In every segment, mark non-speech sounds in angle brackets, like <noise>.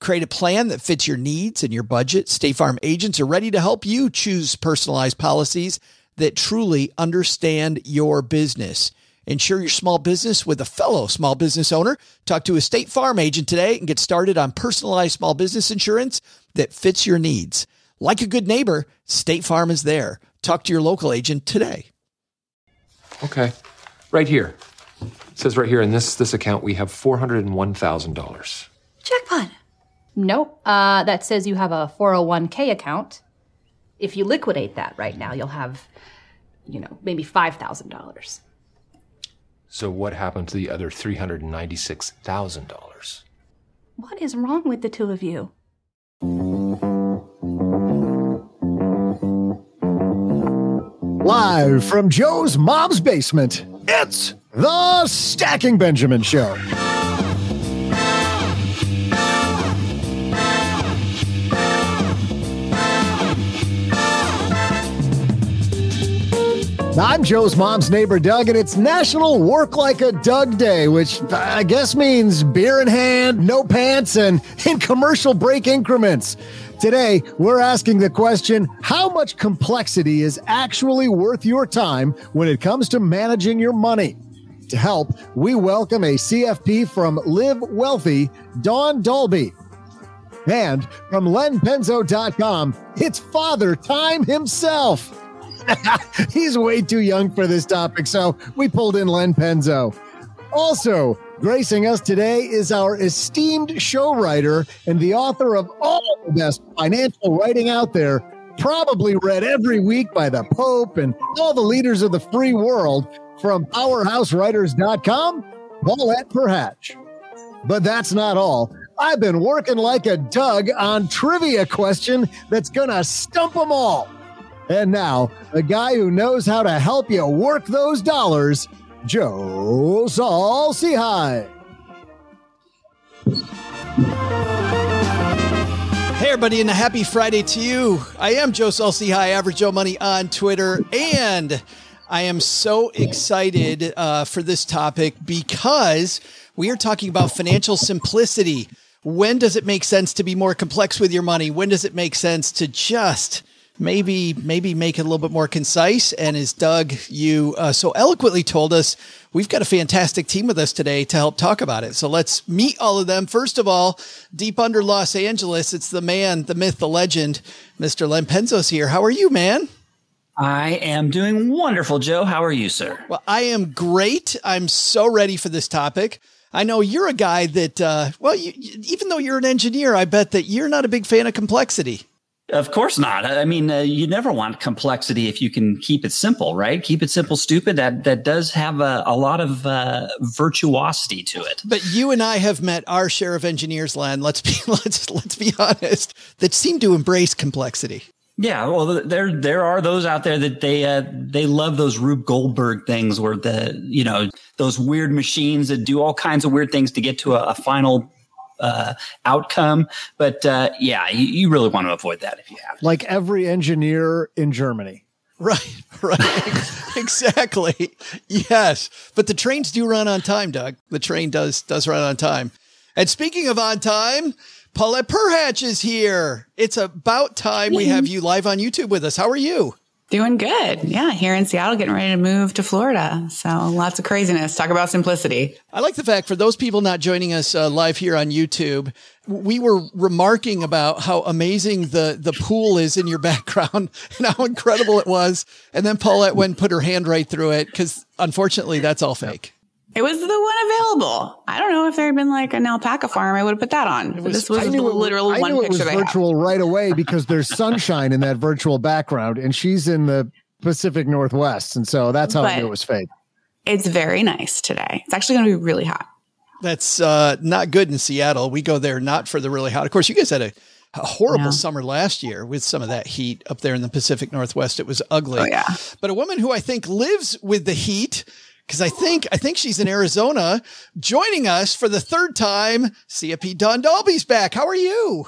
Create a plan that fits your needs and your budget. State Farm agents are ready to help you choose personalized policies that truly understand your business. Insure your small business with a fellow small business owner. Talk to a State Farm agent today and get started on personalized small business insurance that fits your needs. Like a good neighbor, State Farm is there. Talk to your local agent today. Okay. Right here. It says right here in this this account we have $401,000. Jackpot. Nope. Uh, that says you have a 401k account. If you liquidate that right now, you'll have, you know, maybe $5,000. So what happened to the other $396,000? What is wrong with the two of you? Live from Joe's mom's basement, it's the Stacking Benjamin Show. I'm Joe's mom's neighbor, Doug, and it's National Work Like a Doug Day, which I guess means beer in hand, no pants, and <laughs> in commercial break increments. Today, we're asking the question how much complexity is actually worth your time when it comes to managing your money? To help, we welcome a CFP from Live Wealthy, Dawn Dahlby. And from lenpenzo.com, it's Father Time himself. <laughs> He's way too young for this topic, so we pulled in Len Penzo. Also, gracing us today is our esteemed show writer and the author of all the best financial writing out there, probably read every week by the Pope and all the leaders of the free world from powerhousewriters.com, Paulette Perhach. But that's not all. I've been working like a Doug on trivia question that's gonna stump them all. And now, a guy who knows how to help you work those dollars, Joe Saul-Sehy. Hey, everybody, and a happy Friday to you. I am Joe Saul-Sehy, Average Joe Money on Twitter, and I am so excited uh, for this topic because we are talking about financial simplicity. When does it make sense to be more complex with your money? When does it make sense to just maybe maybe make it a little bit more concise. And as doug you uh, so eloquently told us we've got a fantastic team with us today to help talk about it. So let's meet all of them. First of all deep under los angeles it's the man the myth the legend mr len penzos here. How are you man? I am doing wonderful, Joe. How are you, sir? well i am great. I'm so ready for this topic. I know you're a guy that, uh, well, you, even though you're an engineer, I bet that you're not a big fan of complexity. Of course not. I mean, uh, you never want complexity if you can keep it simple, right? Keep it simple, stupid. That that does have a, a lot of uh, virtuosity to it. But you and I have met our share of engineers, Len. Let's be <laughs> let's let's be honest. That seem to embrace complexity. Yeah, well, there there are those out there that they uh, they love those Rube Goldberg things, where the you know those weird machines that do all kinds of weird things to get to a, a final uh, outcome. But uh, yeah, you, you really want to avoid that if you have. to. Like every engineer in Germany. <laughs> Right, right, exactly. Yes, but the trains do run on time, Doug. The train does does run on time. And speaking of on time, Paulette Perhach is here. It's about time we have you live on YouTube with us. How are you? Doing good. Yeah, here in Seattle, getting ready to move to Florida. So lots of craziness. Talk about simplicity. I like the fact for those people not joining us uh, live here on YouTube, we were remarking about how amazing the the pool is in your <laughs> background and how incredible it was. And then Paulette went and put her hand right through it because unfortunately that's all fake. It was the one available. I don't know if there had been like an alpaca farm, I would have put that on. But this was I the knew it, literal I one knew it was picture have. virtual right away because there's sunshine in that virtual background, and she's in the Pacific Northwest, and so that's how I knew it was fake. It's very nice today. It's actually going to be really hot. That's uh, not good in Seattle. We go there not for the really hot. Of course, you guys had a a horrible Yeah. summer last year with some of that heat up there in the Pacific Northwest. It was ugly. Oh, yeah. But a woman who I think lives with the heat, because I think I think she's in Arizona, joining us for the third time. CFP Dawn Dahlby's back. How are you?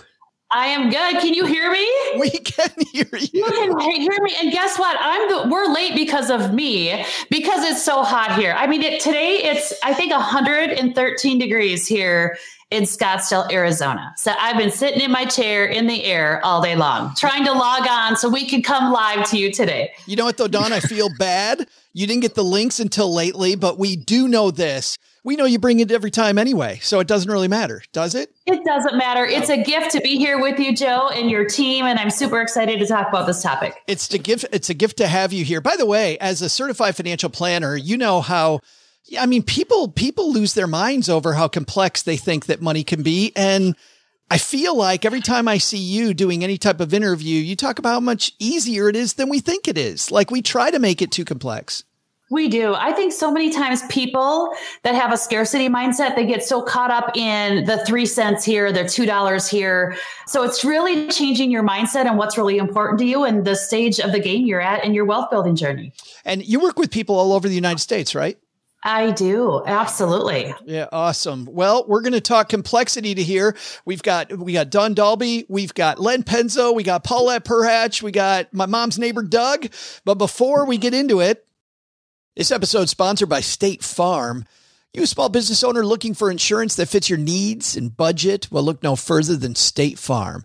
I am good. Can you hear me? We can hear You you. can hear me. And guess what? I'm the we're late because of me because it's so hot here. I mean, it, today it's I think 113 degrees here in Scottsdale, Arizona. So I've been sitting in my chair in the air all day long, trying to log on so we could come live to you today. You know what though, Dawn? I <laughs> feel bad. You didn't get the links until lately, but we do know this. We know you bring it every time anyway, so it doesn't really matter, does it? It doesn't matter. It's a gift to be here with you, Joe, and your team, and I'm super excited to talk about this topic. It's to give it's a gift to have you here. By the way, as a certified financial planner, you know how I mean people people lose their minds over how complex they think that money can be and I feel like every time I see you doing any type of interview, you talk about how much easier it is than we think it is. Like we try to make it too complex. We do. I think so many times people that have a scarcity mindset, they get so caught up in the three cents here, the two dollars here. So it's really changing your mindset and what's really important to you and the stage of the game you're at in your wealth building journey. And you work with people all over the United States, right? I do. Absolutely. Yeah, awesome. Well, we're going to talk complexity to here. We've got we got Dawn Dahlby, we've got Len Penzo, we got Paulette Perhach, we got my mom's neighbor Doug. But before we get into it, this episode sponsored by State Farm. You a small business owner looking for insurance that fits your needs and budget? Well, look no further than State Farm.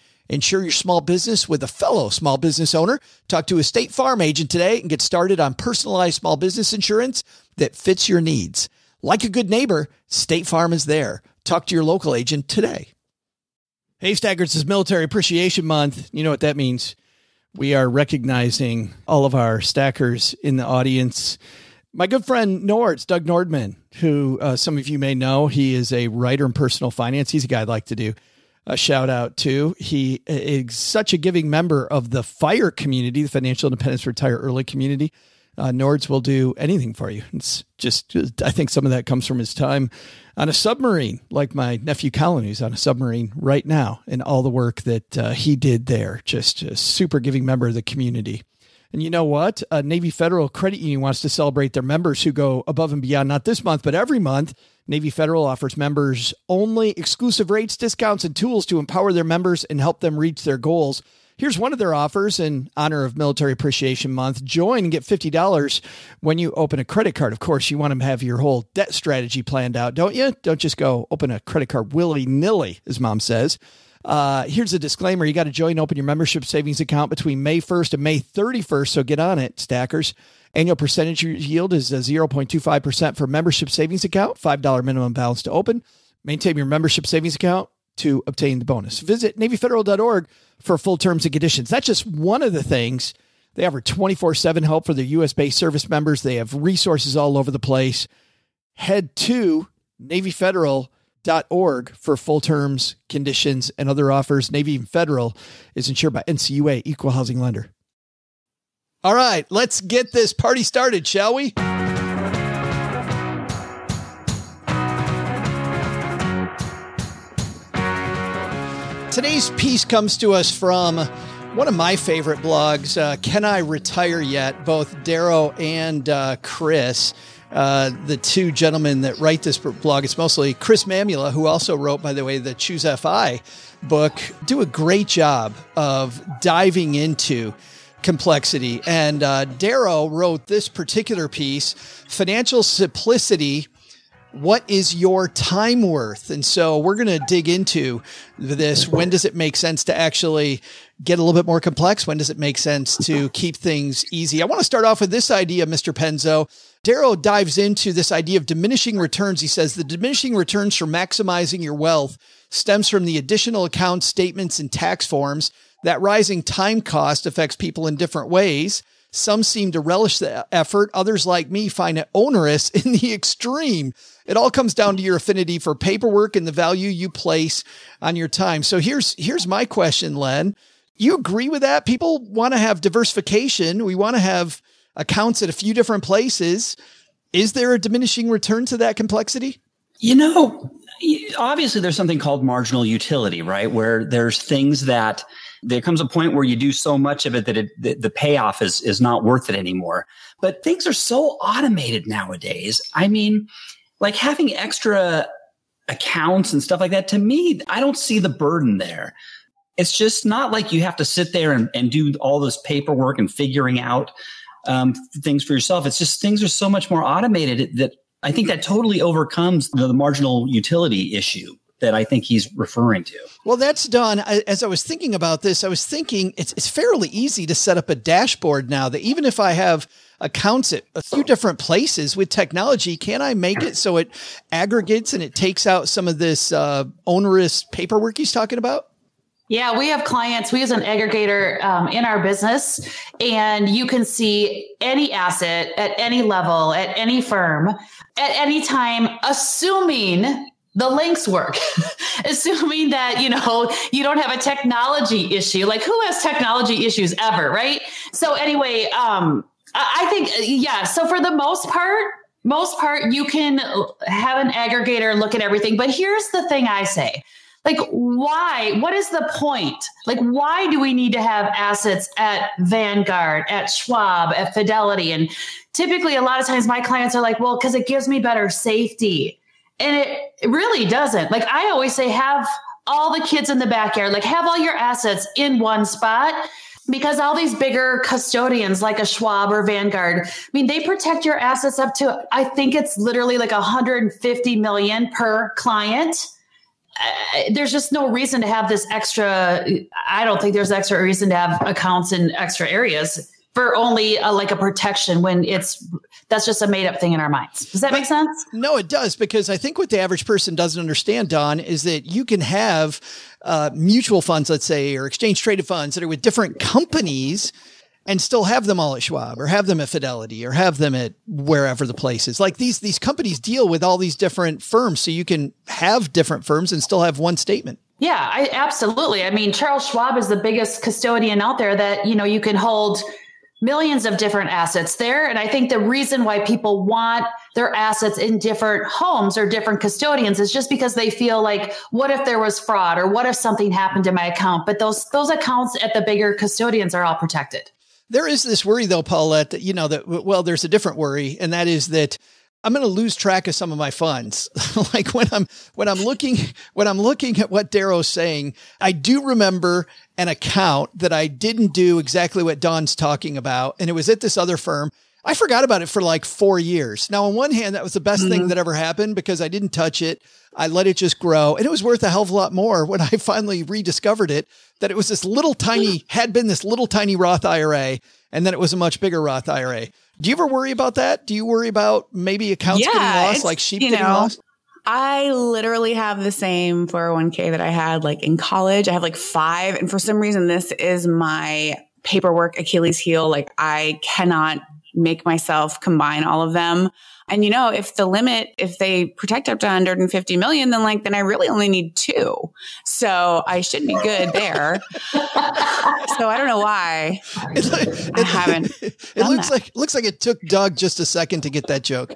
Insure your small business with a fellow small business owner. Talk to a State Farm agent today and get started on personalized small business insurance that fits your needs. Like a good neighbor, State Farm is there. Talk to your local agent today. Hey, Staggers is Military Appreciation Month. You know what that means. We are recognizing all of our stackers in the audience. My good friend Nords, Doug Nordman, who uh, some of you may know, he is a writer in personal finance. He's a guy I'd like to do a shout out to. He is such a giving member of the FIRE community, the Financial Independence Retire Early community. Uh, Nords will do anything for you. It's just, I think some of that comes from his time on a submarine, like my nephew Colin, who's on a submarine right now, and all the work that uh, he did there. Just a super giving member of the community. And you know what? Navy Federal Credit Union wants to celebrate their members who go above and beyond, not this month, but every month. Navy Federal offers members only exclusive rates, discounts, and tools to empower their members and help them reach their goals. Here's one of their offers in honor of Military Appreciation Month. Join and get $50 when you open a credit card. Of course, you want to have your whole debt strategy planned out, don't you? Don't just go open a credit card willy nilly, as mom says. Uh, here's a disclaimer you got to join open your membership savings account between May 1st and May 31st. So get on it, stackers. Annual percentage yield is uh, 0.25% for membership savings account, $5 minimum balance to open. Maintain your membership savings account to obtain the bonus. Visit NavyFederal.org for full terms and conditions. That's just one of the things. They offer 24 7 help for their US based service members. They have resources all over the place. Head to NavyFederal.org for full terms, conditions, and other offers. Navy Federal is insured by NCUA, Equal Housing Lender. All right, let's get this party started, shall we? Today's piece comes to us from one of my favorite blogs, uh, Can I Retire Yet? Both Darrow and uh, Chris, uh, the two gentlemen that write this blog. It's mostly Chris Mamula, who also wrote, by the way, the Choose FI book, do a great job of diving into complexity. And uh, Darrow wrote this particular piece, Financial Simplicity what is your time worth? And so we're going to dig into this. When does it make sense to actually get a little bit more complex? When does it make sense to keep things easy? I want to start off with this idea, Mr. Penzo. Darrow dives into this idea of diminishing returns. He says the diminishing returns for maximizing your wealth stems from the additional account statements and tax forms. That rising time cost affects people in different ways. Some seem to relish the effort. Others, like me, find it onerous <laughs> in the extreme. It all comes down to your affinity for paperwork and the value you place on your time. So here's, here's my question, Len. You agree with that? People want to have diversification. We want to have accounts at a few different places. Is there a diminishing return to that complexity? You know, obviously there's something called marginal utility, right? Where there's things that there comes a point where you do so much of it that it, the, payoff is, is not worth it anymore. But things are so automated nowadays. I mean, like having extra accounts and stuff like that, to me, I don't see the burden there. It's just not like you have to sit there and, and do all this paperwork and figuring out um, things for yourself. It's just things are so much more automated that I think that totally overcomes the, the marginal utility issue that I think he's referring to. Well, that's done. As I was thinking about this, I was thinking it's, it's fairly easy to set up a dashboard now that even if I have accounts at a few different places with technology, can I make it so it aggregates and it takes out some of this uh, onerous paperwork he's talking about? Yeah, we have clients. We use an aggregator um, in our business, and you can see any asset at any level, at any firm, at any time, assuming the links work, <laughs> assuming that you know you don't have a technology issue. Like, who has technology issues ever, right? So anyway, um, I think uh, yeah. So for the most part, most part, you can have an aggregator look at everything. But here's the thing I say like, why? What is the point? Like, why do we need to have assets at Vanguard, at Schwab, at Fidelity? And typically, a lot of times my clients are like, well, because it gives me better safety. And it, it really doesn't. Like, I always say, have all the kids in the backyard, like, have all your assets in one spot because all these bigger custodians like a Schwab or Vanguard, I mean, they protect your assets up to, I think it's literally like 150 million per client uh, there's just no reason to have this extra. I don't think there's extra reason to have accounts in extra areas for only a, like a protection when it's that's just a made up thing in our minds. Does that make sense? No, it does because I think what the average person doesn't understand, Dawn, is that you can have uh, mutual funds, let's say, or exchange traded funds that are with different companies and still have them all at Schwab or have them at Fidelity or have them at wherever the place is. Like these, these companies deal with all these different firms. So you can have different firms and still have one statement. Yeah, I absolutely. I mean, Charles Schwab is the biggest custodian out there that, you know, you can hold millions of different assets there. And I think the reason why people want their assets in different homes or different custodians is just because they feel like, what if there was fraud or what if something happened to my account? But those, those accounts at the bigger custodians are all protected. There is this worry though, Paulette, that, you know, that, well, there's a different worry, and that is that I'm going to lose track of some of my funds. <laughs> like when I'm, when I'm looking, when I'm looking at what Darrow's saying, I do remember an account that I didn't do exactly what Dawn's talking about. And it was at this other firm. I forgot about it for like four years. Now, on one hand, that was the best mm-hmm. thing that ever happened because I didn't touch it. I let it just grow and it was worth a hell of a lot more when I <laughs> finally rediscovered it that it was this little tiny, had been this little tiny Roth IRA and then it was a much bigger Roth IRA. Do you ever worry about that? Do you worry about maybe accounts yeah, getting lost, like sheep getting know, lost? I literally have the same 401k that I had like in college. I have like five. And for some reason, this is my paperwork Achilles heel. Like I cannot make myself combine all of them. And you know, if the limit, if they protect up to 150 million, then like, then I really only need two. So I should be good there. <laughs> so I don't know why it, I haven't. <laughs> It looks that. like looks like it took Doug just a second to get that joke.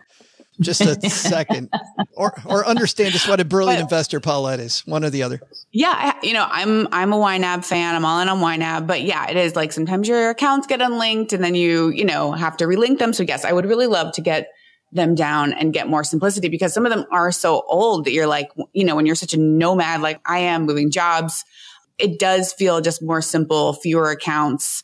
Just a <laughs> second, or or understand just what a brilliant but, investor Paulette is. One or the other. Yeah, you know, I'm I'm a YNAB fan. I'm all in on YNAB, but yeah, it is like sometimes your accounts get unlinked, and then you you know have to relink them. So yes, I would really love to get them down and get more simplicity because some of them are so old that you're like, you know, when you're such a nomad like I am moving jobs, it does feel just more simple, fewer accounts.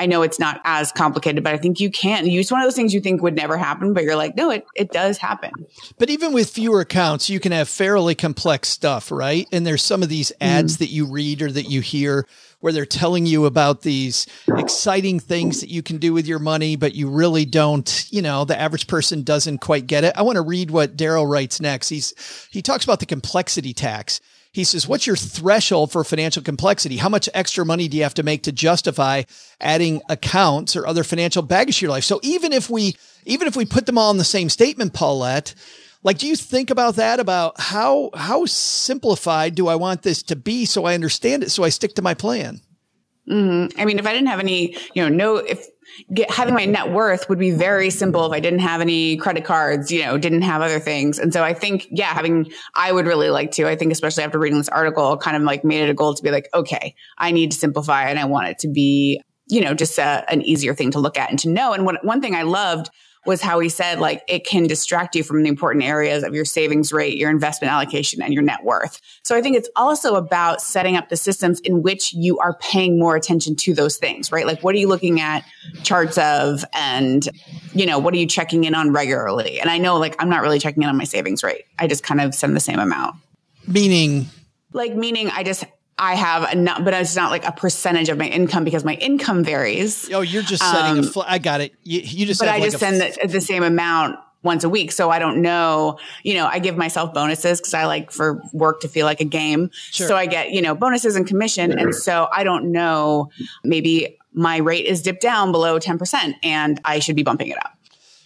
I know it's not as complicated, but I think you can. It's one of those things you think would never happen, but you're like, no, it, it does happen. But even with fewer accounts, you can have fairly complex stuff, right? And there's some of these ads mm. that you read or that you hear where they're telling you about these exciting things that you can do with your money, but you really don't, you know, the average person doesn't quite get it. I want to read what Darrow writes next. He's, he talks about the complexity tax. He says, What's your threshold for financial complexity? How much extra money do you have to make to justify adding accounts or other financial baggage to your life? So even if we even if we put them all in the same statement, Paulette, like do you think about that about how how simplified do I want this to be so I understand it so I stick to my plan? Mm-hmm. I mean, if I didn't have any, you know, no, if get, having my net worth would be very simple if I didn't have any credit cards, you know, didn't have other things. And so I think, yeah, having, I would really like to, I think, especially after reading this article, kind of like made it a goal to be like, okay, I need to simplify and I want it to be, you know, just a, an easier thing to look at and to know. And what, one thing I loved was how he said like it can distract you from the important areas of your savings rate, your investment allocation and your net worth. So I think it's also about setting up the systems in which you are paying more attention to those things, right? Like what are you looking at charts of and you know, what are you checking in on regularly? And I know like I'm not really checking in on my savings rate. I just kind of send the same amount. Meaning like meaning I just I have enough, but it's not like a percentage of my income because my income varies. Oh, you're just setting um, a fl- I got it. You, you just, but I like just send f- the, the same amount once a week. So I don't know, you know, I give myself bonuses because I like for work to feel like a game. Sure. So I get, you know, bonuses and commission. And so I don't know, maybe my rate is dipped down below 10% and I should be bumping it up.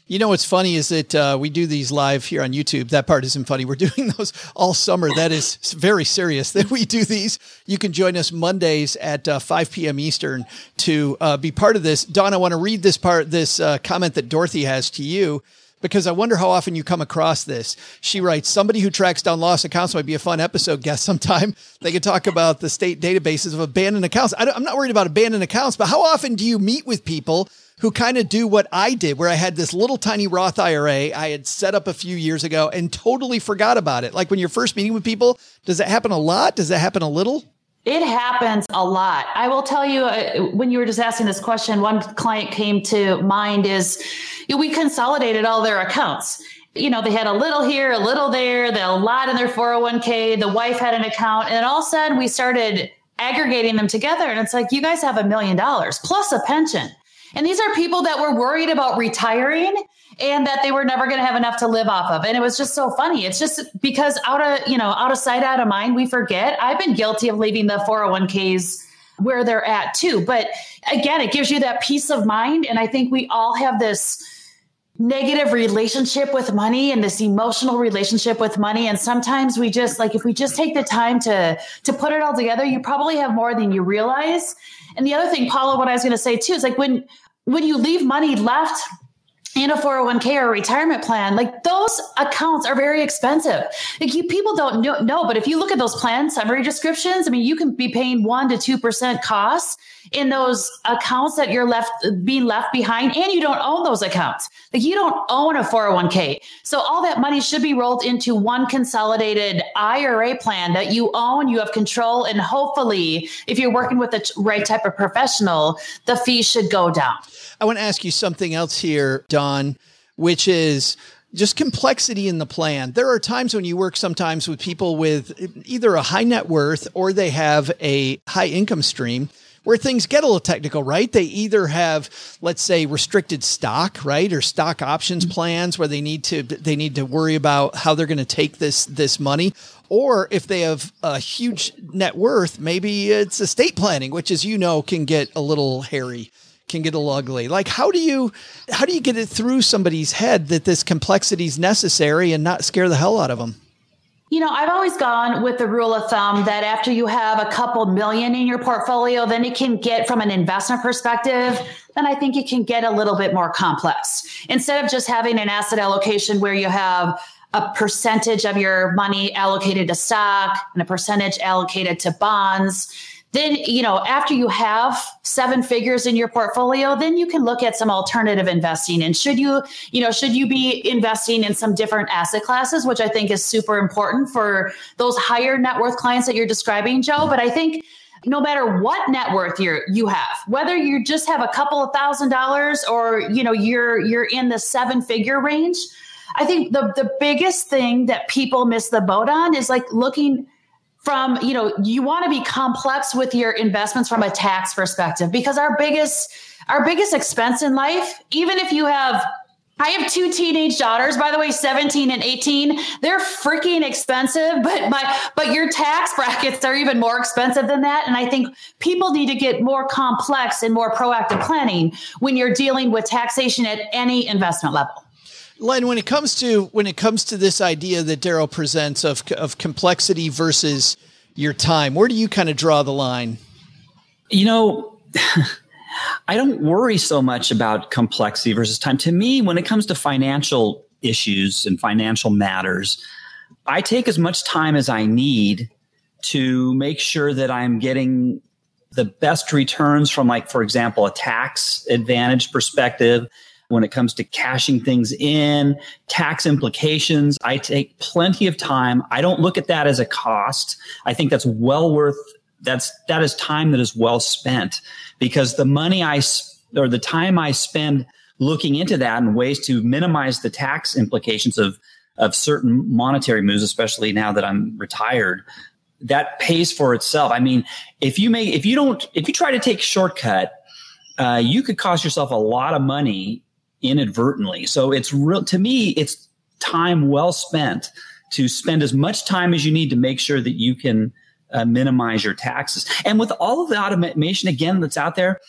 You know what's funny is that uh, we do these live here on YouTube. That part isn't funny. We're <laughs> doing those all summer. That is very serious that we do these. You can join us Mondays at uh, 5 p.m. Eastern to uh, be part of this. Dawn, I want to read this part, this uh, comment that Dorothy has to you because I wonder how often you come across this. She writes, somebody who tracks down lost accounts might be a fun episode guest sometime. <laughs> They could talk about the state databases of abandoned accounts. I am not worried about abandoned accounts, but how often do you meet with people who kind of do what I did, where I had this little tiny Roth IRA I had set up a few years ago and totally forgot about it. Like when you're first meeting with people, does it happen a lot? Does it happen a little? It happens a lot. I will tell you uh, when you were just asking this question, one client came to mind is you know, we consolidated all their accounts. You know, they had a little here, a little there, they had a lot in their 401k. The wife had an account, and all of a sudden we started aggregating them together. And it's like, you guys have a million dollars plus a pension. And these are people that were worried about retiring and that they were never going to have enough to live off of. And it was just so funny. It's just because out of, you know, out of sight, out of mind, we forget. I've been guilty of leaving the 401ks where they're at too. But again, it gives you that peace of mind. And I think we all have this negative relationship with money and this emotional relationship with money and sometimes we just like if we just take the time to to put it all together you probably have more than you realize and the other thing paula what i was going to say too is like when when you leave money left in a 401k or a retirement plan, like those accounts are very expensive. Like you, people don't know, know, but if you look at those plan summary descriptions, I mean, you can be paying one to 2% costs in those accounts that you're left being left behind and you don't own those accounts. Like you don't own a 401k. So all that money should be rolled into one consolidated IRA plan that you own, you have control. And hopefully if you're working with the right type of professional, the fee should go down. I want to ask you something else here, Dawn, which is just complexity in the plan. There are times when you work sometimes with people with either a high net worth or they have a high income stream where things get a little technical, right? They either have, let's say, restricted stock, right? Or stock options plans where they need to, they need to worry about how they're going to take this, this money. Or if they have a huge net worth, maybe it's estate planning, which as you know, can get a little hairy can get a little ugly. Like how do you how do you get it through somebody's head that this complexity is necessary and not scare the hell out of them? You know, I've always gone with the rule of thumb that after you have a couple million in your portfolio, then it can get from an investment perspective, then I think it can get a little bit more complex. Instead of just having an asset allocation where you have a percentage of your money allocated to stock and a percentage allocated to bonds, then you know after you have seven figures in your portfolio then you can look at some alternative investing. And should you you know should you be investing in some different asset classes which i think is super important for those higher net worth clients that you're describing joe. But i think no matter what net worth you you have whether you just have a couple of thousand dollars or you know you're you're in the seven figure range i think the the biggest thing that people miss the boat on is like looking from you know you want to be complex with your investments from a tax perspective because our biggest our biggest expense in life even if you have I have two teenage daughters, by the way, 17 and 18. They're freaking expensive, but my but your tax brackets are even more expensive than that. And I think people need to get more complex and more proactive planning when you're dealing with taxation at any investment level. Len, when it comes to when it comes to this idea that Darrow presents of of complexity versus your time, where do you kind of draw the line? You know, <laughs> I don't worry so much about complexity versus time. To me, when it comes to financial issues and financial matters, I take as much time as I need to make sure that I'm getting the best returns from, like, for example, a tax advantage perspective. When it comes to cashing things in, tax implications, I take plenty of time. I don't look at that as a cost. I think that's well worth that's that is time that is well spent because the money I or the time I spend looking into that and ways to minimize the tax implications of of certain monetary moves, especially now that I'm retired, that pays for itself. I mean, if you make if you don't if you try to take shortcut, uh, you could cost yourself a lot of money inadvertently. So it's real to me. It's time well spent to spend as much time as you need to make sure that you can uh, minimize your taxes. And with all of the automation again that's out there,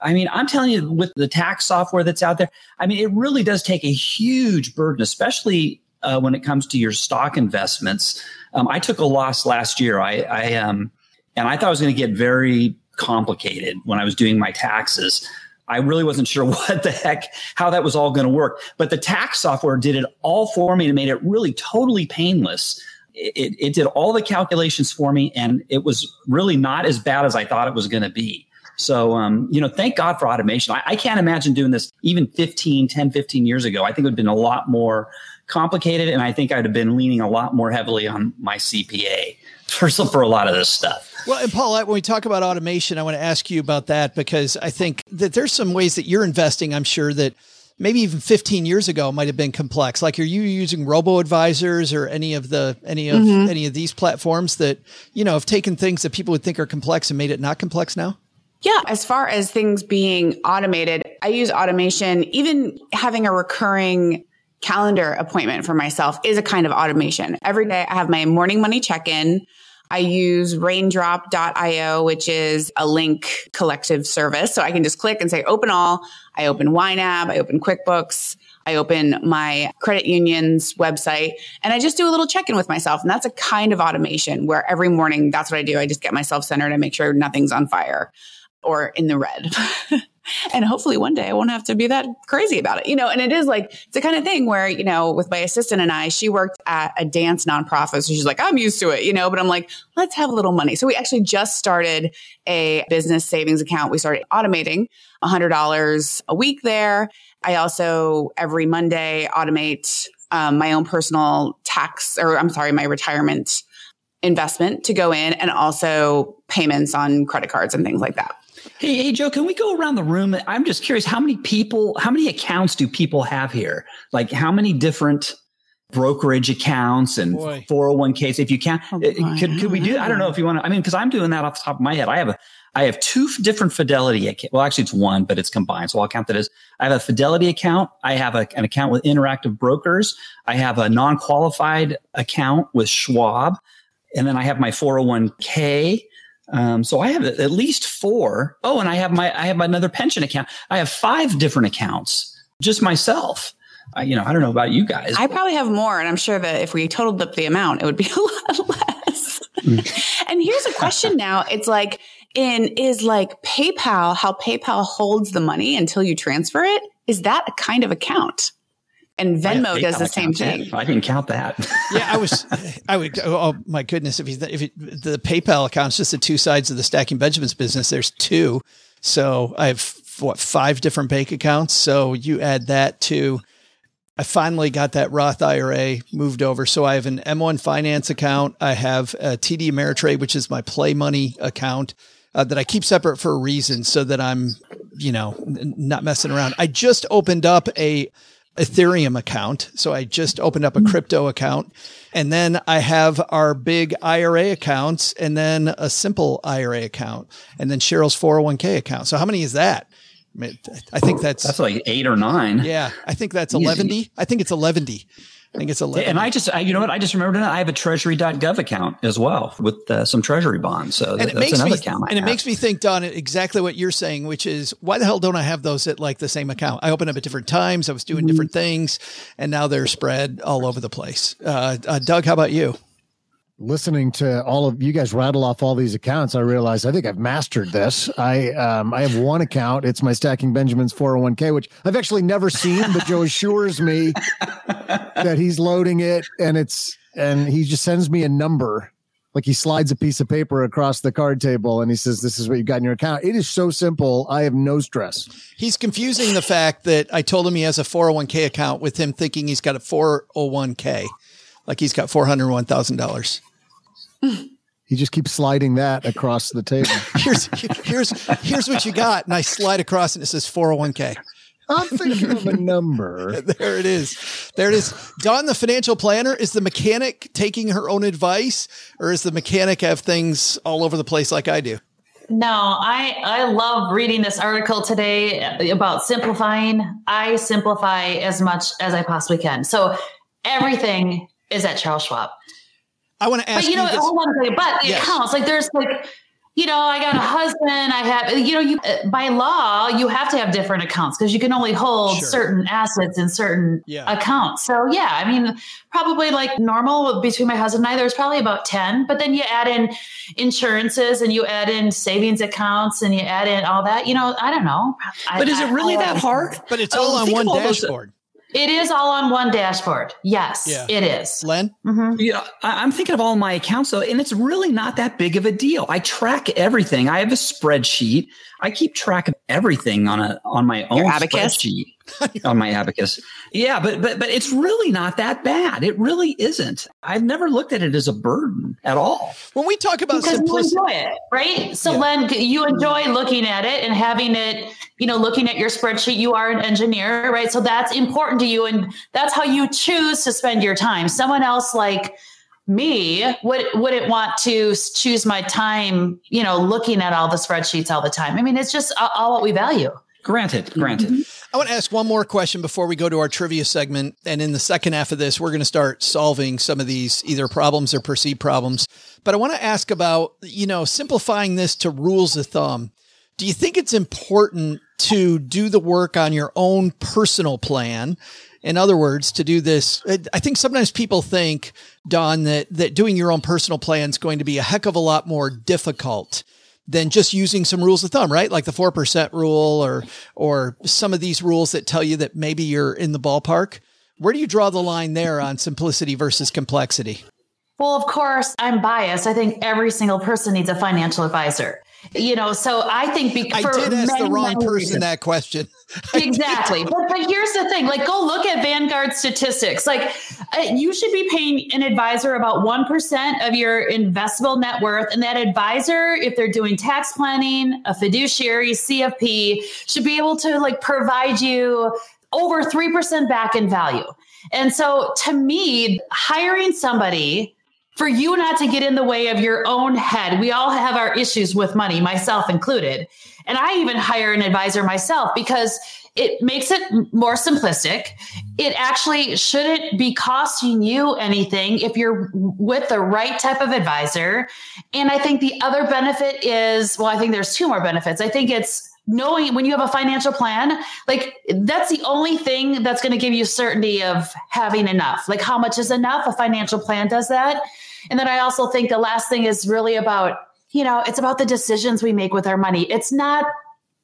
I mean, I'm telling you, with the tax software that's out there, I mean, it really does take a huge burden, especially uh, when it comes to your stock investments. Um, I took a loss last year. I, I um, and I thought it was going to get very complicated when I was doing my taxes. I really wasn't sure <laughs> what the heck, how that was all going to work. But the tax software did it all for me and made it really totally painless it, it did all the calculations for me and it was really not as bad as I thought it was going to be. So, um, you know, thank God for automation. I, I, can't imagine doing this even 15, 10, 15 years ago. I think it would have been a lot more complicated. And I think I'd have been leaning a lot more heavily on my CPA for, for a lot of this stuff. Well, and Paulette, when we talk about automation, I want to ask you about that because I think that there's some ways that you're investing. I'm sure that maybe even 15 years ago might have been complex. Like, are you using robo advisors or any of the, any of, mm-hmm. any of these platforms that, you know, have taken things that people would think are complex and made it not complex now? Yeah. As far as things being automated, I use automation, even having a recurring calendar appointment for myself is a kind of automation. Every day I have my morning money check in I use raindrop.io, which is a link collective service. So I can just click and say open all. I open YNAB, I open QuickBooks, I open my credit union's website and I just do a little check in with myself. And that's a kind of automation where every morning that's what I do. I just get myself centered and make sure nothing's on fire or in the red. <laughs> <laughs> and hopefully one day I won't have to be that crazy about it, you know. And it is like it's the kind of thing where you know, with my assistant and I, she worked at a dance nonprofit, so she's like, I'm used to it, you know. But I'm like, let's have a little money. So we actually just started a business savings account. We started automating hundred dollars a week there. I also every Monday automate um, my own personal tax, or I'm sorry, my retirement investment to go in, and also payments on credit cards and things like that. Hey, hey, Joe, can we go around the room? I'm just curious, how many people, how many accounts do people have here? Like how many different brokerage accounts and Boy. 401ks? If you can, oh, uh, could, could we do, I don't know if you want to, I mean, cause I'm doing that off the top of my head. I have a, I have two different Fidelity accounts. Well, actually it's one, but it's combined. So I'll count that as I have a Fidelity account. I have a, an account with Interactive Brokers. I have a non-qualified account with Schwab. And then I have my 401k um, so I have at least four. Oh, and I have my I have another pension account. I have five different accounts just myself. I, you know, I don't know about you guys. I probably have more, and I'm sure that if we totaled up the amount, it would be <laughs> a lot less. Mm. and here's a question now: It's like in is like PayPal, how PayPal holds the money until you transfer it. Is that a kind of account? And Venmo does the same thing. I didn't count that. <laughs> yeah, I was, I would, oh my goodness. If you, if it, the PayPal account's just the two sides of the Stacking Benjamins business, there's two. So I have what, five different bank accounts. So you add that to, I finally got that Roth IRA moved over. So I have an M1 finance account. I have a TD Ameritrade, which is my play money account. Uh, that I keep separate for a reason so that I'm, you know, n- not messing around. I just opened up a Ethereum account. So I just opened up a crypto account. And then I have our big IRA accounts and then a simple IRA account and then Cheryl's 401k account. So how many is that? I, mean, I think that's that's like eight or nine. Yeah, I think that's eleven. I think it's eleven. I think it's 11. And I just, I, you know what? I just remembered I have a treasury.gov account as well with uh, some treasury bonds. So it makes me, account. and it makes me think, Dawn, exactly what you're saying, which is why the hell don't I have those at like the same account? I opened up at different times. I was doing mm-hmm. different things and now they're spread all over the place. Uh, uh, Doug, how about you? Listening to all of you guys rattle off all these accounts, I realized I think I've mastered this. I um, I have one account. It's my Stacking Benjamins 401k, which I've actually never seen, but Joe assures me that he's loading it, and it's and he just sends me a number. Like he slides a piece of paper across the card table and he says, This is what you got in your account. It is so simple. I have no stress. He's confusing the fact that I told him he has a 401k account with him thinking he's got a 401k, like he's got $401,000. He just keeps sliding that across the table. <laughs> here's here's here's what you got, and I slide across and it says 401k. I'm thinking of a number. <laughs> there it is. There it is. Dawn, the financial planner, is the mechanic taking her own advice, or is the mechanic have things all over the place like I do? No, I I love reading this article today about simplifying. I simplify as much as I possibly can. So everything is at Charles Schwab. I want to ask but you know, you hold on a second. But yes. it counts. Like there's like, you know, I got a husband. I have, you know, you uh, by law you have to have different accounts because you can only hold sure. certain assets in certain yeah. accounts. So yeah, I mean, probably like normal between my husband and I, there's probably about ten. But then you add in insurances and you add in savings accounts and you add in all that. You know, I don't know. But I, is it really I, that hard? But it's oh, all on one dashboard. Those, it is all on one dashboard. Yes, yeah. it is. Len? Mm-hmm. Yeah, I'm thinking of all my accounts though, and it's really not that big of a deal. I track everything. I have a spreadsheet. I keep track of everything on a on my own spreadsheet <laughs> on my abacus. Yeah, but but but it's really not that bad. It really isn't. I've never looked at it as a burden at all. When we talk about because simplicity, you enjoy it, right? So yeah. Len, you enjoy looking at it and having it. You know, looking at your spreadsheet. You are an engineer, right? So that's important to you, and that's how you choose to spend your time. Someone else like me would wouldn't want to choose my time you know looking at all the spreadsheets all the time? I mean it's just all, all what we value. Granted granted. Mm-hmm. i want to ask one more question before we go to our trivia segment. And in the second half of this we're going to start solving some of these either problems or perceived problems. But i want to ask about you know simplifying this to rules of thumb. Do you think it's important to do the work on your own personal plan in other words, to do this, uh, I think sometimes people think, Dawn, that, that doing your own personal plan is going to be a heck of a lot more difficult than just using some rules of thumb, right? Like the 4% rule or, or some of these rules that tell you that maybe you're in the ballpark. Where do you draw the line there on simplicity versus complexity? Well, of course, I'm biased. I think every single person needs a financial advisor. You know, so I think because I did ask the wrong person reasons. that question. <laughs> exactly. But but here's the thing: like, go look at Vanguard statistics. Like, uh, you should be paying an advisor about one percent of your investable net worth, and that advisor, if they're doing tax planning, a fiduciary, CFP, should be able to like provide you over three percent back in value. And so, to me, hiring somebody for you not to get in the way of your own head. We all have our issues with money, myself included. And I even hire an advisor myself because it makes it more simplistic. It actually shouldn't be costing you anything if you're with the right type of advisor. And I think the other benefit is well, I think there's two more benefits. I think it's knowing when you have a financial plan, like that's the only thing that's going to give you certainty of having enough. Like how much is enough? A financial plan does that. And then I also think the last thing is really about, you know, it's about the decisions we make with our money. It's not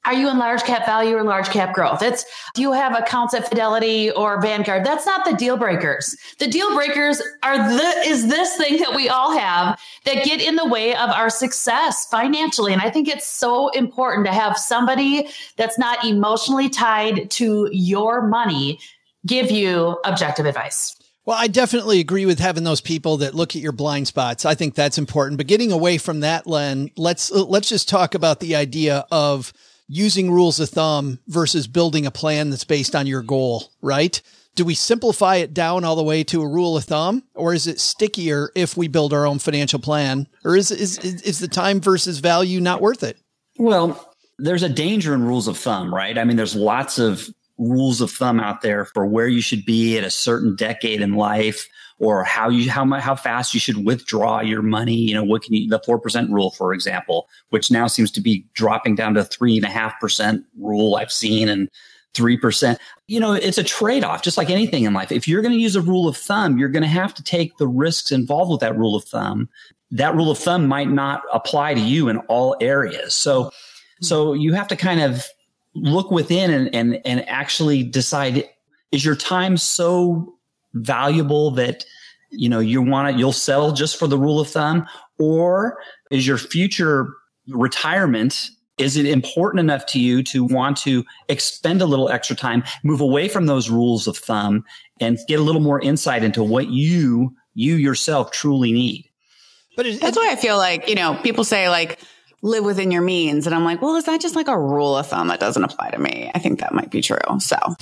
are you in large cap value or large cap growth? It's do you have accounts at Fidelity or Vanguard? That's not the deal breakers. The deal breakers are the is this thing that we all have that get in the way of our success financially. And I think it's so important to have somebody that's not emotionally tied to your money give you objective advice. Well, I definitely agree with having those people that look at your blind spots. I think that's important. But getting away from that, Len, let's let's just talk about the idea of using rules of thumb versus building a plan that's based on your goal, right? Do we simplify it down all the way to a rule of thumb or is it stickier if we build our own financial plan or is, is, is the time versus value not worth it? Well, there's a danger in rules of thumb, right? I mean, there's lots of rules of thumb out there for where you should be at a certain decade in life or how you how how fast you should withdraw your money. You know, what can you the four percent rule, for example, which now seems to be dropping down to three and a half percent rule I've seen and three percent. You know, it's a trade off, just like anything in life. If you're going to use a rule of thumb, you're going to have to take the risks involved with that rule of thumb. That rule of thumb might not apply to you in all areas. So, so you have to kind of look within and, and, and actually decide, is your time so valuable that, you know, you want to, you'll settle just for the rule of thumb or is your future retirement is it important enough to you to want to expend a little extra time, move away from those rules of thumb and get a little more insight into what you, you yourself truly need? But it, that's why I feel like, you know, people say like, live within your means. And I'm like, well, is that just like a rule of thumb that doesn't apply to me? I think that might be true. So <laughs>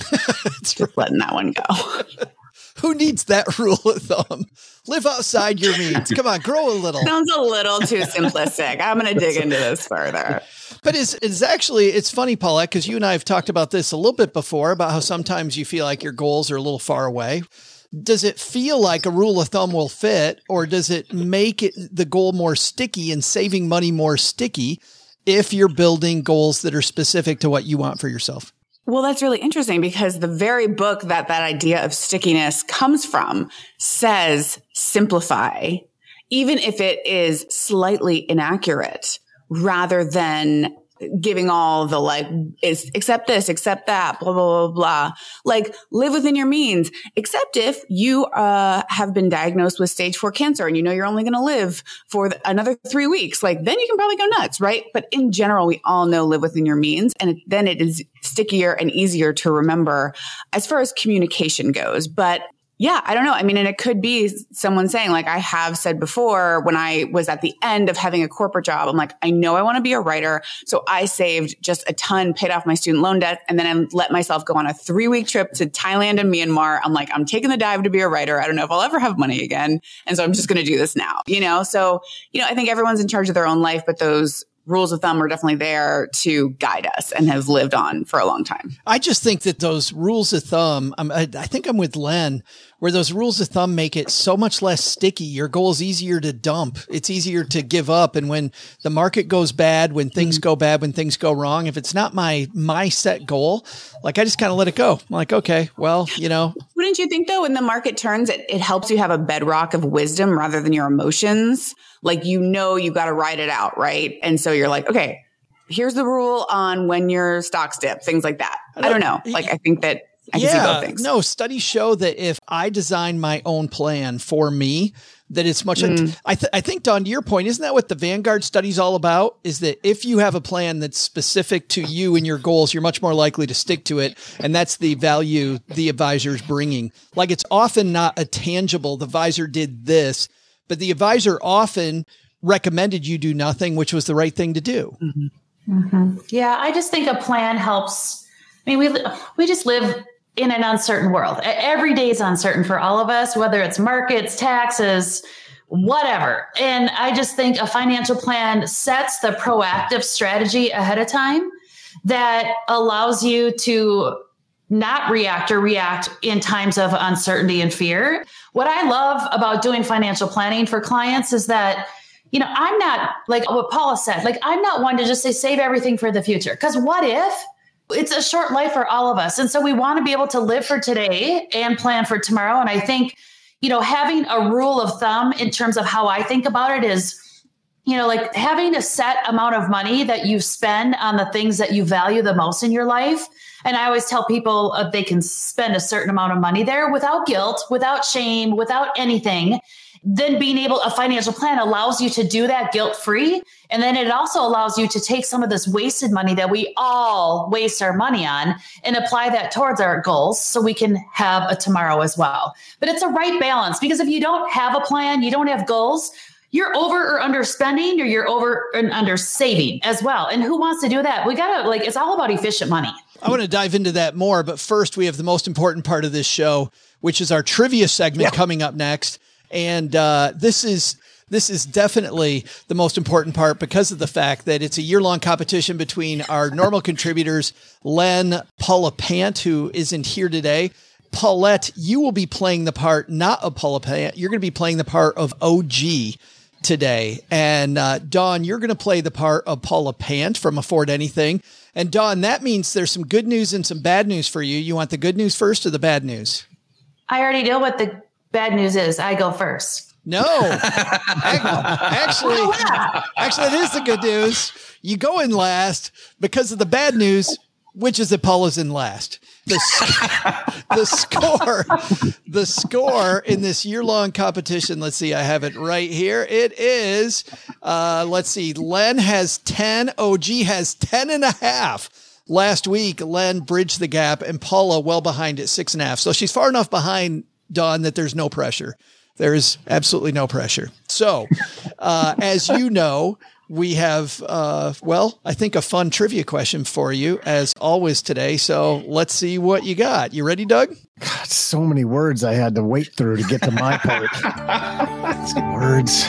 just right. letting that one go. <laughs> Who needs that <laughs> rule of thumb? Live outside your means. Come on, grow a little. Sounds a little too simplistic. I'm going to dig into this further. But it's, it's actually, it's funny, Paulette, because you and I have talked about this a little bit before about how sometimes you feel like your goals are a little far away does it feel like a rule of thumb will fit or does it make it the goal more sticky and saving money more sticky if you're building goals that are specific to what you want for yourself? Well, that's really interesting because the very book that that idea of stickiness comes from says simplify, even if it is slightly inaccurate rather than giving all the like is accept this, accept that, blah, blah, blah, blah. Like live within your means, except if you, uh, have been diagnosed with stage four cancer and you know you're only going to live for another three weeks. Like then you can probably go nuts, right? But in general, we all know live within your means and it, then it is stickier and easier to remember as far as communication goes. But yeah, I don't know. I mean, and it could be someone saying, like I have said before, when I was at the end of having a corporate job, I'm like, I know I want to be a writer. So I saved just a ton, paid off my student loan debt, and then I let myself go on a three week trip to Thailand and Myanmar. I'm like, I'm taking the dive to be a writer. I don't know if I'll ever have money again. And so I'm just going to do this now, you know? So, you know, I think everyone's in charge of their own life, but those rules of thumb are definitely there to guide us and have lived on for a long time. I just think that those rules of thumb, I'm, I think I'm with Len, where those rules of thumb make it so much less sticky. Your goal is easier to dump. It's easier to give up. And when the market goes bad, when things mm-hmm. go bad, when things go wrong, if it's not my, my set goal, like I just kind of let it go. I'm like, okay, well, you know. Wouldn't you think though, when the market turns, it, it helps you have a bedrock of wisdom rather than your emotions? Like, you know, you got to ride it out, right? And so you're like, okay, here's the rule on when your stocks dip, things like that. I don't know. Like, I think that I yeah, No, studies show that if I design my own plan for me, that it's much. Mm. I, th- I think, Dawn, to your point, isn't that what the Vanguard study's all about? Is that if you have a plan that's specific to you and your goals, you're much more likely to stick to it. And that's the value the advisor's bringing. Like it's often not a tangible, the advisor did this, but the advisor often recommended you do nothing, which was the right thing to do. Mm-hmm. Mm-hmm. Yeah, I just think a plan helps. I mean, we we just live in an uncertain world. Every day is uncertain for all of us, whether it's markets, taxes, whatever. And I just think a financial plan sets the proactive strategy ahead of time that allows you to not react or react in times of uncertainty and fear. What I love about doing financial planning for clients is that you know, I'm not like what Paula said, like I'm not one to just say save everything for the future. Because what if it's a short life for all of us. And so we want to be able to live for today and plan for tomorrow. And I think, you know, having a rule of thumb in terms of how I think about it is, you know, like having a set amount of money that you spend on the things that you value the most in your life. And I always tell people uh, they can spend a certain amount of money there without guilt, without shame, without anything. Then being able a financial plan allows you to do that guilt free and then it also allows you to take some of this wasted money that we all waste our money on and apply that towards our goals so we can have a tomorrow as well. But it's a right balance because if you don't have a plan you don't have goals you're over or under spending or you're over and under saving as well. And who wants to do that? We gotta like it's all about efficient money I want to dive into that more, but first we have the most important part of this show, which is our trivia segment yeah. coming up next. And uh, this is this is definitely the most important part because of the fact that it's a year long competition between our normal contributors, Len Paula Pant, who isn't here today. Paulette, you will be playing the part not of Paula Pant. You're going to be playing the part of OG today. And uh, Dawn, you're going to play the part of Paula Pant from Afford Anything. And Dawn, that means there's some good news and some bad news for you. You want the good news first or the bad news? I already know what the bad news is. I go first. No, <laughs> actually, actually, it is the good news. You go in last because of the bad news, which is that Paula's in last. The, <laughs> the score, the score in this year long competition. Let's see, I have it right here. It is, uh, let's see, Len has 10, OG has 10 and a half. Last week, Len bridged the gap and Paula well behind at six and a half. So she's far enough behind Dawn that there's no pressure. There is absolutely no pressure. So, uh, as you know, we have, uh, well, I think a fun trivia question for you as always today. So let's see what you got. You ready, Doug? God, so many words I had to wait through to get to my <laughs> part. words.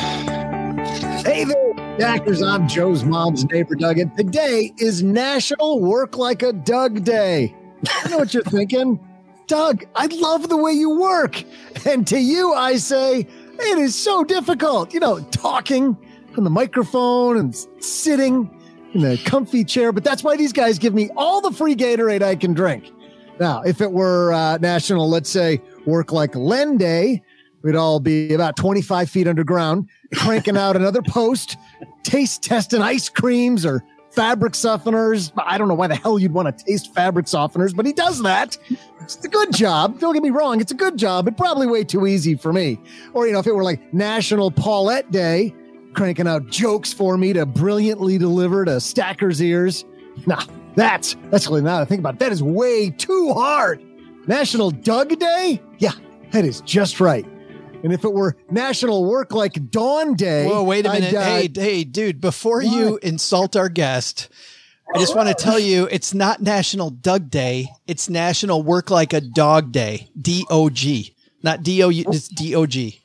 Hey there, Stackers. I'm Joe's mom's neighbor, Doug, and today is National Work Like a Doug Day. I know what you're thinking. Doug, I love the way you work. And to you, I say, it is so difficult. You know, talking on the microphone and sitting in a comfy chair. But that's why these guys give me all the free Gatorade I can drink. Now, if it were uh, national, let's say, work like Len Day, we'd all be about 25 feet underground, cranking out another post, taste testing ice creams or fabric softeners. I don't know why the hell you'd want to taste fabric softeners, but he does that. It's a good job. Don't get me wrong. It's a good job, but probably way too easy for me. Or, you know, if it were like National Paulette Day, cranking out jokes for me to brilliantly deliver to Stacker's ears. Nah, that's, that's really now that I think about it, that is way too hard. National Doug Day? Yeah, that is just right. And if it were National Work Like Dawn Day. Whoa, wait a minute. uh, hey, hey, dude, before you insult our guest, I just want to tell you it's not National Doug Day. It's National Work Like a Dog Day. D O G. Not D O U, it's D O G.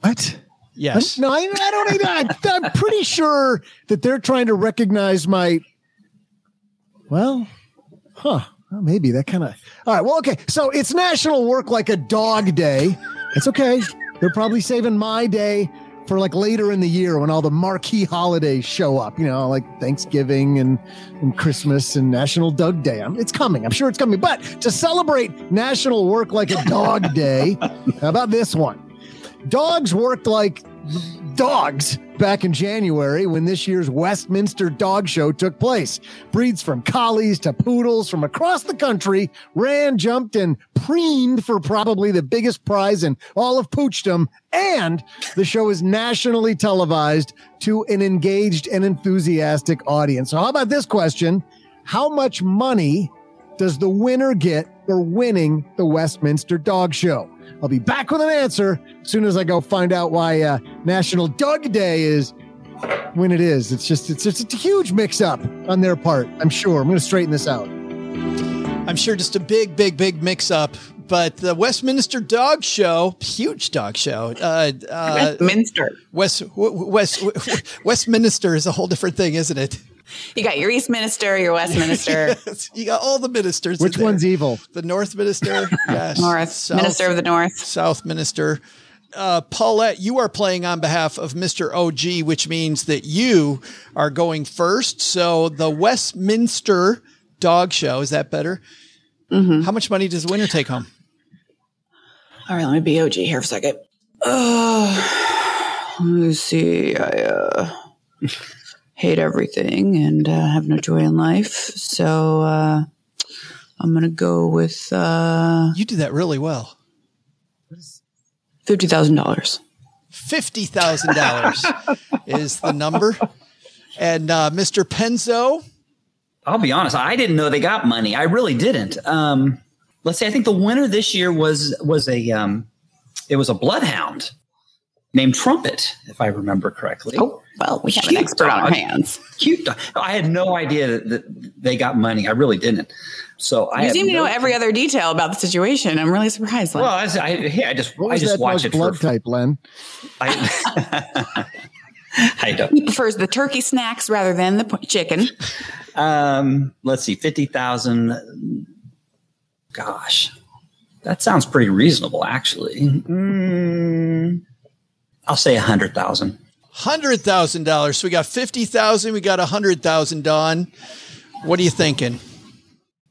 What? Yes. No, I, I don't. I, I'm pretty sure that they're trying to recognize my. Well, huh? Well, maybe that kind of. All right. Well, okay. So it's National Work Like a Dog Day. It's okay. They're probably saving my day for like later in the year when all the marquee holidays show up. You know, like Thanksgiving and and Christmas and National Dog Day. I'm, it's coming. I'm sure it's coming. But to celebrate National Work Like a Dog Day, how about this one? Dogs worked like dogs back in January when this year's Westminster Dog Show took place. Breeds from collies to poodles from across the country ran, jumped, and preened for probably the biggest prize in all of Poochdom. And the show is nationally televised to an engaged and enthusiastic audience. So, how about this question? How much money does the winner get for winning the Westminster Dog Show? I'll be back with an answer as soon as I go find out why uh, National Dog Day is when it is. It's just it's just a huge mix up on their part. I'm sure. I'm going to straighten this out. I'm sure just a big, big, big mix up. But the Westminster Dog Show, huge dog show. Uh, uh, Minster. West, West, Westminster is a whole different thing, isn't it? You got your Eastminster, your Westminster, <laughs> Yes, you got all the ministers. in Which there. one's evil? The North Minister, <laughs> yes. North, South- Minister of the North. South Minister. Uh, Paulette, you are playing on behalf of Mr. OG, which means that you are going first. So the Westminster Dog Show, is that better? Mm-hmm. How much money does the winner take home? All right, let me be OG here for a second. Uh, let me see. I uh, hate everything and uh, have no joy in life. So uh, I'm going to go with uh, You do that really well. $50,000. $50,000 is the number. And uh, Mr. Penzo, I'll be honest. I didn't know they got money. I really didn't. Um, let's say I think the winner this year was was a um, it was a bloodhound named Trumpet, if I remember correctly. Oh, well, we have an Cute expert on our hands. Cute. dog. I had no idea that, that they got money. I really didn't. So I You have seem to no- know every other detail about the situation. I'm really surprised. Len. Well, I, I, yeah, I just What I was just that watched dog's it blood for. type, Len? I, <laughs> I don't. He prefers the turkey snacks rather than the chicken. Um, let's see, fifty thousand. Gosh, that sounds pretty reasonable, actually. Mm, I'll say a hundred thousand. Hundred thousand dollars. So we got fifty thousand. We got a hundred thousand. Dawn, what are you thinking?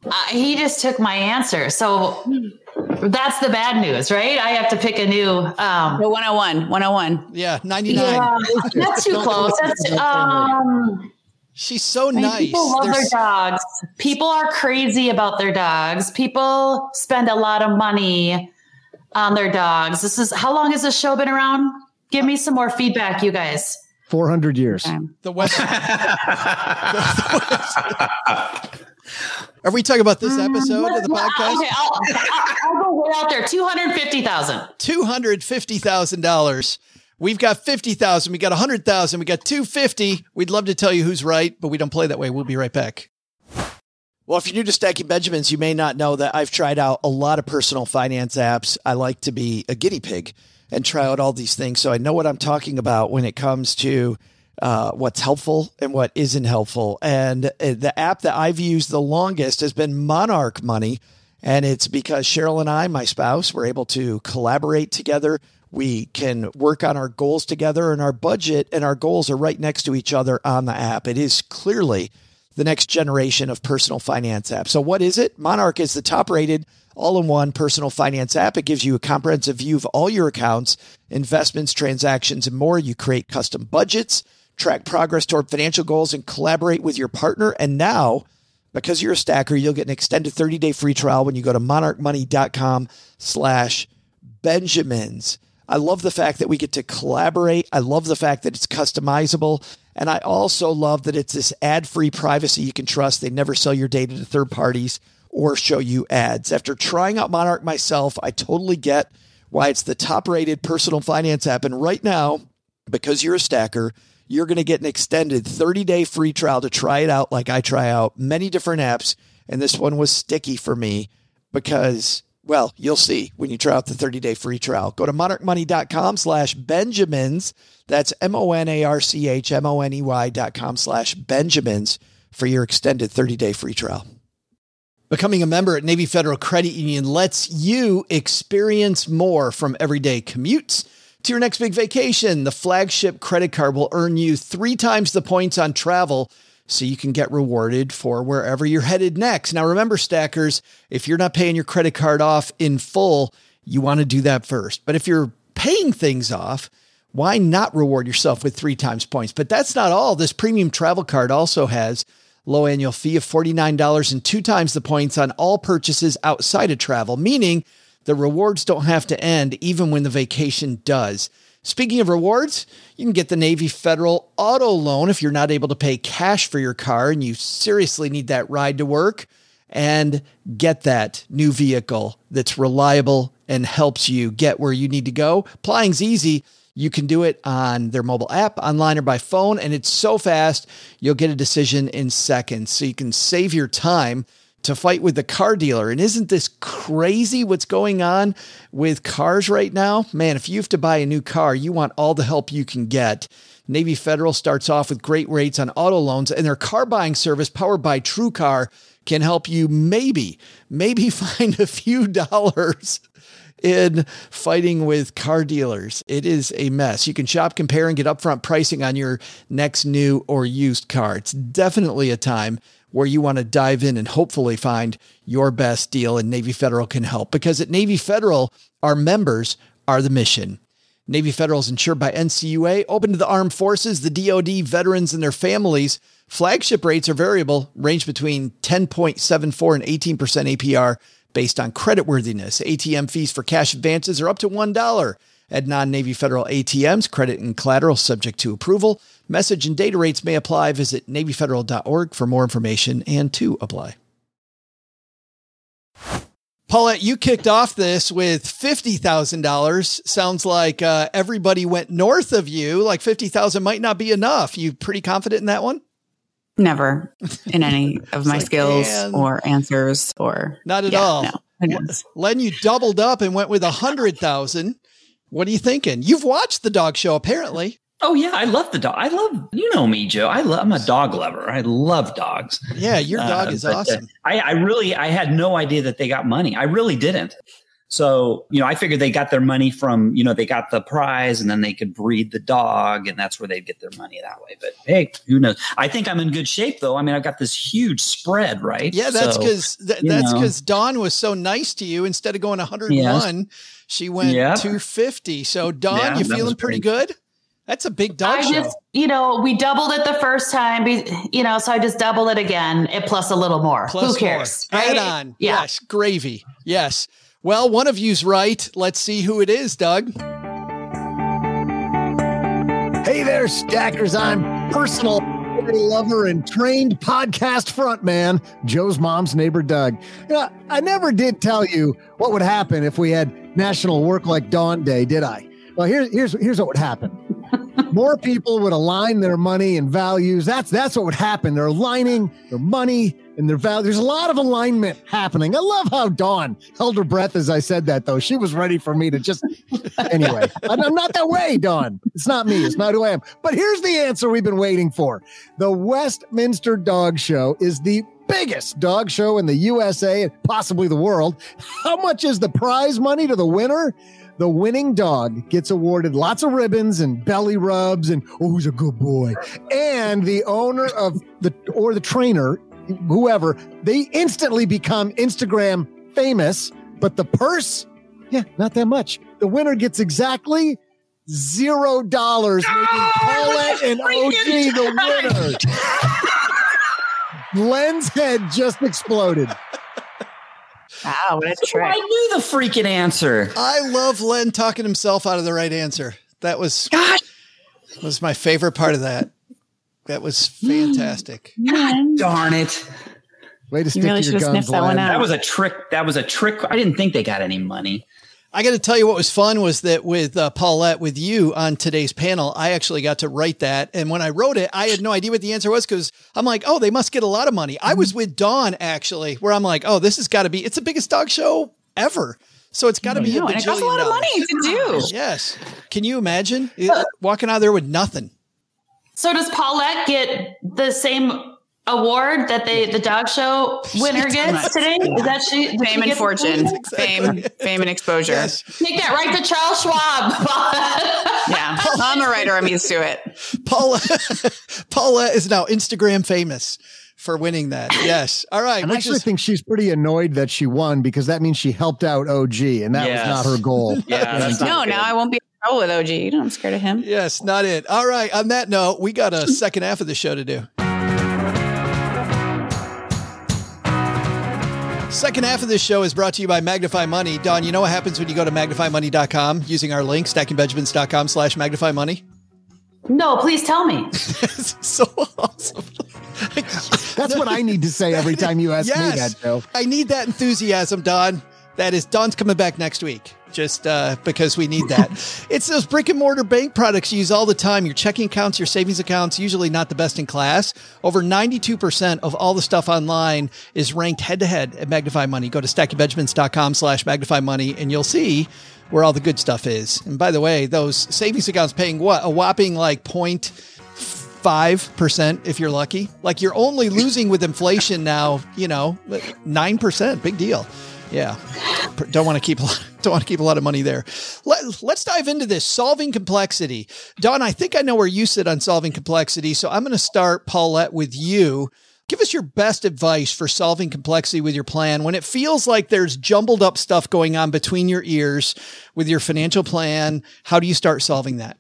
Uh, he just took my answer. So that's the bad news, right? I have to pick a new. Um, The 101, 101. Yeah, ninety nine. yeah, that's too <laughs> close. That's um. She's so I mean, nice. People love There's- their dogs. People are crazy about their dogs. People spend a lot of money on their dogs. This is how long has this show been around? Give me some more feedback, you guys. 400 years. the West. <laughs> Are we talking about this um, episode of the podcast? Okay, I'll, I'll, I'll go way out there. Two hundred fifty thousand. two hundred fifty thousand dollars. We've got fifty thousand. We got a hundred thousand. We got two fifty. We'd love to tell you who's right, but we don't play that way. We'll be right back. Well, if you're new to Stacking Benjamins, you may not know that I've tried out a lot of personal finance apps. I like to be a guinea pig and try out all these things, so I know what I'm talking about when it comes to uh, what's helpful and what isn't helpful. And uh, the app that I've used the longest has been Monarch Money. And it's because Cheryl and I, my spouse, were able to collaborate together. We can work on our goals together, and our budget and our goals are right next to each other on the app. It is clearly the next generation of personal finance apps. So, what is it? Monarch is the top rated all in one personal finance app. It gives you a comprehensive view of all your accounts, investments, transactions, and more. You create custom budgets, track progress toward financial goals, and collaborate with your partner. And now, because you're a stacker, you'll get an extended 30-day free trial when you go to monarchmoney.com slash Benjamins. I love the fact that we get to collaborate. I love the fact that it's customizable. And I also love that it's this ad-free privacy you can trust. They never sell your data to third parties or show you ads. After trying out Monarch myself, I totally get why it's the top rated personal finance app. And right now, because you're a stacker, you're going to get an extended 30 day free trial to try it out like I try out many different apps. And this one was sticky for me because, well, you'll see when you try out the 30 day free trial. Go to monarchmoney.com slash Benjamins. That's M O N A R C H M O N E Y dot com slash Benjamins for your extended 30 day free trial. Becoming a member at Navy Federal Credit Union lets you experience more from everyday commutes to your next big vacation. The flagship credit card will earn you three times the points on travel so you can get rewarded for wherever you're headed next. Now, remember, stackers, if you're not paying your credit card off in full, you want to do that first. But if you're paying things off, why not reward yourself with three times points? But that's not all. This premium travel card also has low annual fee of $49 and two times the points on all purchases outside of travel, meaning the rewards don't have to end even when the vacation does. Speaking of rewards, you can get the Navy Federal Auto Loan if you're not able to pay cash for your car and you seriously need that ride to work and get that new vehicle that's reliable and helps you get where you need to go. Applying's easy. You can do it on their mobile app, online, or by phone, and it's so fast, you'll get a decision in seconds. So you can save your time to fight with the car dealer. And isn't this crazy what's going on with cars right now? Man, if you have to buy a new car, you want all the help you can get. Navy Federal starts off with great rates on auto loans, and their car buying service, powered by TrueCar, can help you maybe, maybe <laughs> find a few <laughs> dollars in fighting with car dealers. It is a mess. You can shop, compare, and get upfront pricing on your next new or used car. It's definitely a time where you want to dive in and hopefully find your best deal, and Navy Federal can help because at Navy Federal, our members are the mission. Navy Federal is insured by NCUA, open to the armed forces, the DoD, veterans, and their families. Flagship rates are variable, range between 10.74 and 18% APR based on creditworthiness. ATM fees for cash advances are up to $1 at non Navy Federal ATMs. Credit and collateral subject to approval. Message and data rates may apply. Visit NavyFederal.org for more information and to apply. Paulette, you kicked off this with $50,000. Sounds like uh, everybody went north of you. Like 50,000 might not be enough. You pretty confident in that one? Never in any <laughs> of my like, skills man. or answers or Not at Yeah, all. No, Len, you doubled up and went with a hundred thousand. What are you thinking? You've watched the dog show, apparently. Oh yeah, I love the dog. I love you know me, Joe. I love. I'm a dog lover. I love dogs. Yeah, your dog Uh, is but, uh, awesome. I, I really, I had no idea that they got money. I really didn't. So, you know, I figured they got their money from, you know, they got the prize and then they could breed the dog and that's where they'd get their money that way. But hey, who knows? I think I'm in good shape though. I mean, I've got this huge spread, right? Yeah, that's So, because th- that's because Dawn was so nice to you. Instead of going 101, she went Yeah. 250. So Dawn, Yeah, you feeling pretty good? That's a big dog I show. just, you know, we doubled it the first time, you know, so I just doubled it again, it plus a little more. Plus Who more. cares? Add right? on. Yeah. Yes, gravy. Yes. Well, one of you's right. Let's see who it is, Doug. Hey there, stackers. I'm personal lover and trained podcast frontman, Joe's mom's neighbor, Doug. You know, I never did tell you what would happen if we had National Work Like Dawn Day, did I? Well, here's here's here's what would happen. More people would align their money and values. That's that's what would happen. They're aligning their money and their values. There's a lot of alignment happening. I love how Dawn held her breath as I said that, though. She was ready for me to just <laughs> anyway. I'm not that way, Dawn. It's not me. It's not who I am. But here's the answer we've been waiting for. The Westminster Dog Show is the biggest dog show in the USA and possibly the world. How much is the prize money to the winner? The winning dog gets awarded lots of ribbons and belly rubs and oh, who's a good boy. And the owner of the or the trainer, whoever, they instantly become Instagram famous. But the purse, yeah, not that much. The winner gets exactly zero dollars, making Paulette and OG the winner. <laughs> Len's head just exploded. Wow, what a I trick. knew the freaking answer. I love Len talking himself out of the right answer. That was Gosh, was my favorite part of that. That was fantastic. darn it. Way to stick really to your have guns, sniffed that one out. That was a trick. That was a trick. I didn't think they got any money. I got to tell you what was fun was that with uh, Paulette, with you on today's panel, I actually got to write that. And when I wrote it, I had no idea what the answer was because I'm like, oh, they must get a lot of money. I was with Dawn actually, where I'm like, oh, this has got to be, it's the biggest dog show ever. So it's got to be a No, and it costs a lot of money to do. Yes. Can you imagine walking out there with nothing? So does Paulette get the same award that they the dog show winner gets today? Is that she did she Fame and get- fortune, fame, fame and <laughs> exposure. Yes. Take that right to Charles Schwab. <laughs> Yeah, I'm a writer. I'm used to it. Paulette, <laughs> Paulette is now Instagram famous for winning that. Yes. All right. I actually is, think she's pretty annoyed that she won because that means she helped out OG, and that Yes. was not her goal. Yeah, that's No, good. now I won't be in trouble with OG. You know, I'm scared of him. yes, not it. All right. On that note, we got a second half of the show to do. Second half of this show is brought to you by Magnify Money. Dawn, you know what happens when you go to magnifymoney.com using our link, stackingbenjamins.com slash magnify money? no, please tell me. <laughs> so awesome. That's what I need to say every time you ask me that, Joe. I need that enthusiasm, Dawn. That is Dawn's coming back next week. Just uh, because we need that. <laughs> it's those brick and mortar bank products you use all the time. Your checking accounts, your savings accounts, usually not the best in class. Over 92% of all the stuff online is ranked head to head at Magnify Money. Go to stackingbenjamins.com slash magnify money and you'll see where all the good stuff is. And by the way, those savings accounts paying what? A whopping like point five percent if you're lucky. Like you're only losing with inflation now. You know, nine percent. Big deal. Yeah, don't want to keep <laughs> don't want to keep a lot of money there. Let, let's dive into this solving complexity. Dawn, I think I know where you sit on solving complexity, so I'm going to start Paulette with you. Give us your best advice for solving complexity with your plan when it feels like there's jumbled up stuff going on between your ears with your financial plan. How do you start solving that?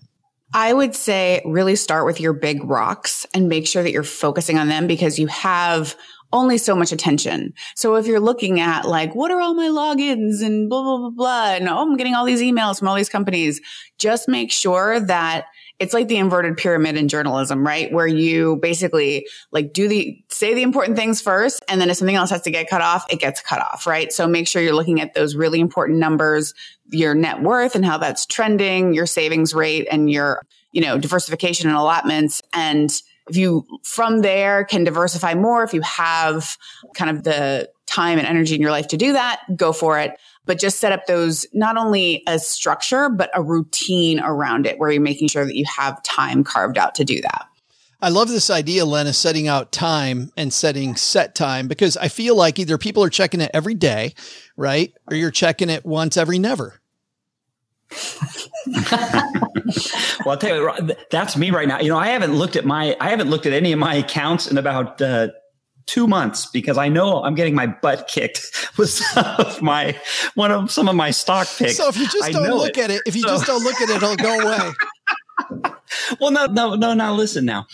I would say really start with your big rocks and make sure that you're focusing on them because you have only so much attention. So if you're looking at like, what are all my logins and blah, blah, blah, blah, and oh, I'm getting all these emails from all these companies, just make sure that it's like the inverted pyramid in journalism, right? Where you basically like do the, say the important things first. And then if something else has to get cut off, it gets cut off, right? So make sure you're looking at those really important numbers, your net worth and how that's trending, your savings rate and your, you know, diversification and allotments. And if you from there can diversify more, if you have kind of the time and energy in your life to do that, go for it. but just set up those not only a structure, but a routine around it where you're making sure that you have time carved out to do that. I love this idea, Lena, setting out time and setting set time because I feel like either people are checking it every day, right? Or you're checking it once every never. <laughs> <laughs> well, I'll tell you, that's me right now. You know, I haven't looked at my, I haven't looked at any of my accounts in about uh, two months because I know I'm getting my butt kicked <laughs> with some of my one of some of my stock picks. So if you just I don't look it. at it, if you So- just don't look at it, it'll go <laughs> away. well, no, no, no. Now listen. Now,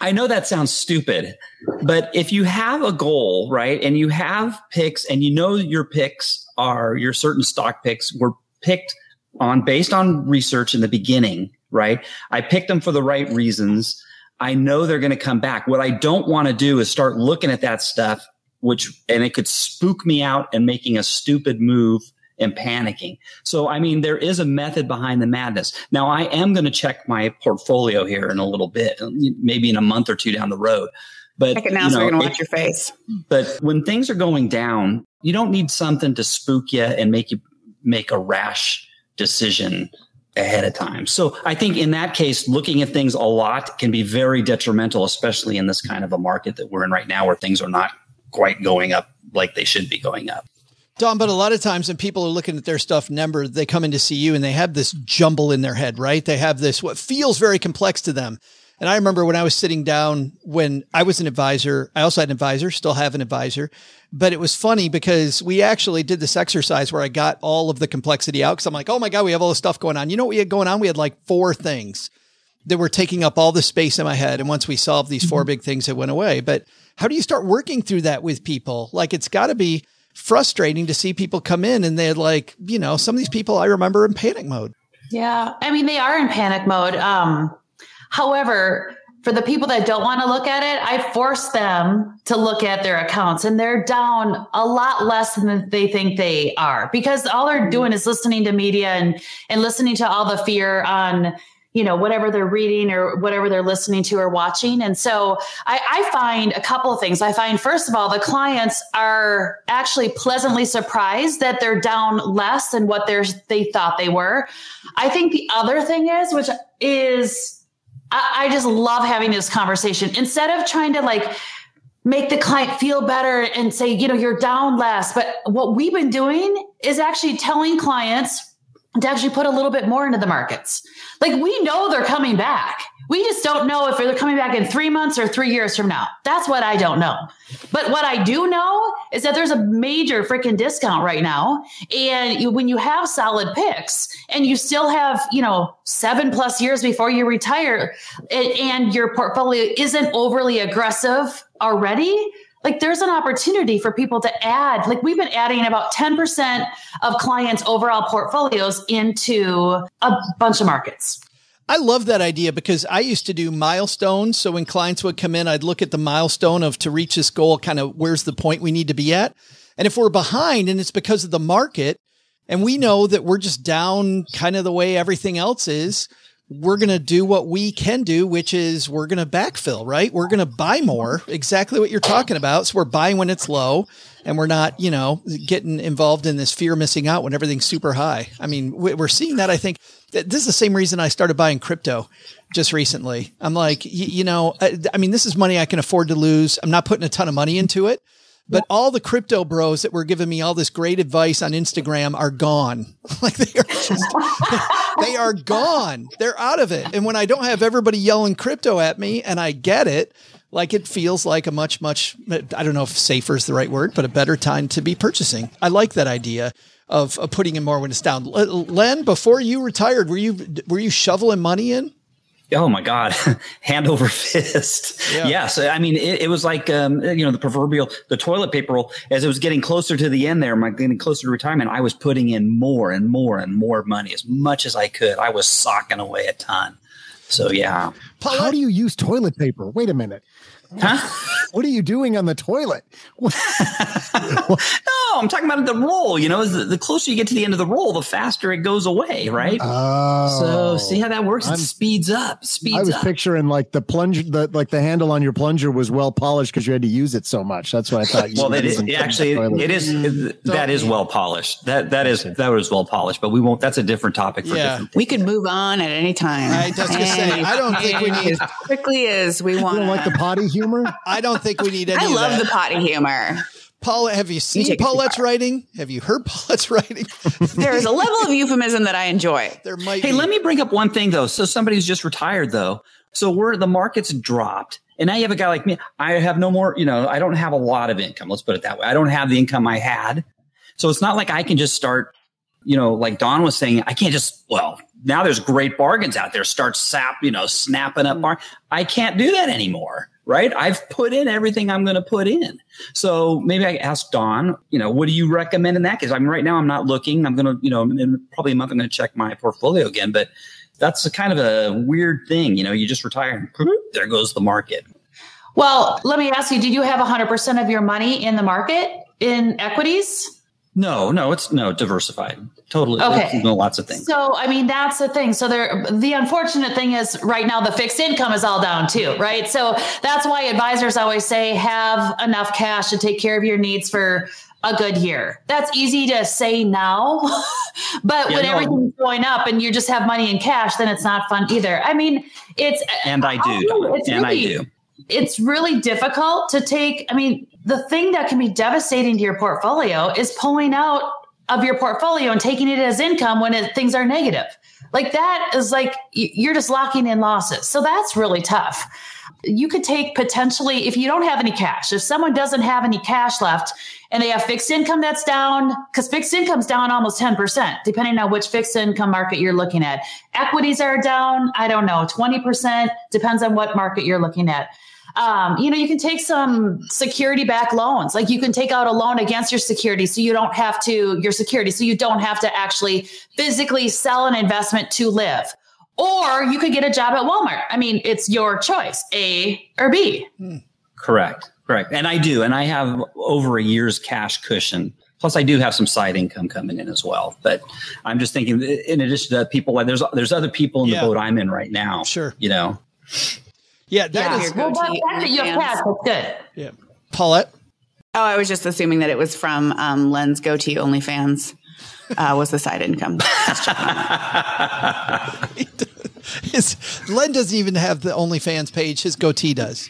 I know that sounds stupid, but if you have a goal, right, and you have picks, and you know your picks are your certain stock picks were picked on based on research in the beginning, right? I picked them for the right reasons. I know they're going to come back. What I don't want to do is start looking at that stuff, which and it could spook me out and making a stupid move and panicking. So, I mean, there is a method behind the madness. Now, I am going to check my portfolio here in a little bit, maybe in a month or two down the road. But Check it now you so know, we're going to watch your face. but when things are going down, you don't need something to spook you and make you make a rash decision ahead of time. So I think in that case, looking at things a lot can be very detrimental, especially in this kind of a market that we're in right now where things are not quite going up like they should be going up. Dawn, but a lot of times when people are looking at their stuff number, they come in to see you and they have this jumble in their head, right? They have this, what feels very complex to them. And I remember when I was sitting down when I was an advisor, I also had an advisor, still have an advisor, but it was funny because we actually did this exercise where I got all of the complexity out. Cause I'm like, Oh my God, we have all this stuff going on. You know what we had going on? We had like four things that were taking up all the space in my head. And once we solved these four big things, it went away. But how do you start working through that with people? Like it's got to be frustrating to see people come in and they're like, you know, some of these people I remember in panic mode. Yeah. I mean, they are in panic mode. Um, however, for the people that don't want to look at it, I force them to look at their accounts and they're down a lot less than they think they are because all they're mm-hmm. doing is listening to media and, and listening to all the fear on, you know, whatever they're reading or whatever they're listening to or watching. And so I, I find a couple of things. I find, first of all, the clients are actually pleasantly surprised that they're down less than what they're, they thought they were. I think the other thing is, which is, I, just love having this conversation instead of trying to like, make the client feel better and say, you know, you're down less. But what we've been doing is actually telling clients to actually put a little bit more into the markets. Like we know they're coming back. We just don't know if they're coming back in three months or three years from now. That's what I don't know. But what I do know is that there's a major freaking discount right now. And you, when you have solid picks and you still have, you know, seven plus years before you retire and, and your portfolio isn't overly aggressive already, like there's an opportunity for people to add like we've been adding about 10% of clients overall portfolios into a bunch of markets I love that idea because I used to do milestones. So when clients would come in, I'd look at the milestone of to reach this goal, kind of where's the point we need to be at. And if we're behind and it's because of the market and we know that we're just down kind of the way everything else is, we're going to do what we can do, which is we're going to backfill, right? We're going to buy more, exactly what you're talking about. So we're buying when it's low and we're not, you know, getting involved in this fear of missing out when everything's super high. I mean, we- we're seeing that. I think this is the same reason I started buying crypto just recently. I'm like, you know, I, I mean, this is money I can afford to lose. I'm not putting a ton of money into it. But all the crypto bros that were giving me all this great advice on Instagram are gone. <laughs> like they are just, <laughs> they are gone. They're out of it. And when I don't have everybody yelling crypto at me and I get it, like it feels like a much, much, I don't know if safer is the right word, but a better time to be purchasing. I like that idea of, of putting in more when it's down. Len, before you retired, were you, were you shoveling money in? Oh my God, <laughs> hand over <laughs> fist. Yeah. Yes. I mean, it, it was like, um, you know, the proverbial, the toilet paper roll, as it was getting closer to the end there, my getting closer to retirement, I was putting in more and more and more money as much as I could. I was socking away a ton. So yeah. How do you use toilet paper? Wait a minute. Huh? <laughs> What are you doing on the toilet? <laughs> No, I'm talking about the roll. You know, the, the closer you get to the end of the roll, the faster it goes away, right? Oh, so see how that works? It I'm- speeds up. Speeds I was up. picturing like the plunger, the like the handle on your plunger was well polished because you had to use it so much. That's what I thought. You well, were that is actually the it is it- that is well polished. That that is that is well polished. But we won't. That's a different topic for Yeah. different. We could move on at any time. I was gonna say, I don't think we need- as quickly as we You want. don't like the potty humor? <laughs> I don't think we need any I of love that. the potty humor. Paula, have you seen take it too Paulette's writing? Have you heard <laughs> Paulette's writing? There is a level of euphemism that I enjoy. <laughs> there might Hey, be. let me bring up one thing though. So somebody who's just retired though. So we're the market's dropped. And now you have a guy like me. I have no more, you know, I don't have a lot of income. Let's put it that way. I don't have the income I had. So it's not like I can just start, you know, like Dawn was saying, I can't just, well, now there's great bargains out there. Start sap, you know, snapping up bar. I can't do that anymore. Right. I've put in everything I'm going to put in. So maybe I ask Dawn, you know, what do you recommend in that case? I mean, right now I'm not looking. I'm going to, you know, in probably a month, I'm going to check my portfolio again, but that's a kind of a weird thing. You know, you just retire and mm-hmm. there goes the market. Well, let me ask you, did you have 100% of your money in the market in equities? No, no, it's no diversified. Totally. Okay. Lots of things. So, I mean, that's the thing. So, there, the unfortunate thing is right now the fixed income is all down too, right? So, that's why advisors always say have enough cash to take care of your needs for a good year. That's easy to say now, <laughs> but Yeah, when no. everything's going up and you just have money in cash, then it's not fun either. I mean, it's And I do, it's and I really- do. it's really difficult to take. I mean, the thing that can be devastating to your portfolio is pulling out of your portfolio and taking it as income when it, things are negative. Like that is like you're just locking in losses. So that's really tough. You could take potentially, if you don't have any cash, if someone doesn't have any cash left and they have fixed income that's down, because fixed income's down almost 10%, depending on which fixed income market you're looking at. Equities are down, I don't know, 20%, depends on what market you're looking at um, you know, you can take some security back loans. Like you can take out a loan against your security so you don't have to, your security, so you don't have to actually physically sell an investment to live. Or you could get a job at Walmart. I mean, it's your choice, A or B. Correct. Correct. And I do. And I have over a year's cash cushion. Plus, I do have some side income coming in as well. But I'm just thinking, in addition to people, like there's there's other people in Yeah. the boat I'm in right now. Sure. You know. Yeah, that Yeah. is Well, but goatee the fact that you have OnlyFans. cash, that's good. yeah. Paulette. Oh, I was just assuming that it was from um, Len's goatee OnlyFans. Uh, was the side income? <laughs> His, <laughs> Len doesn't even have the OnlyFans page. His goatee does.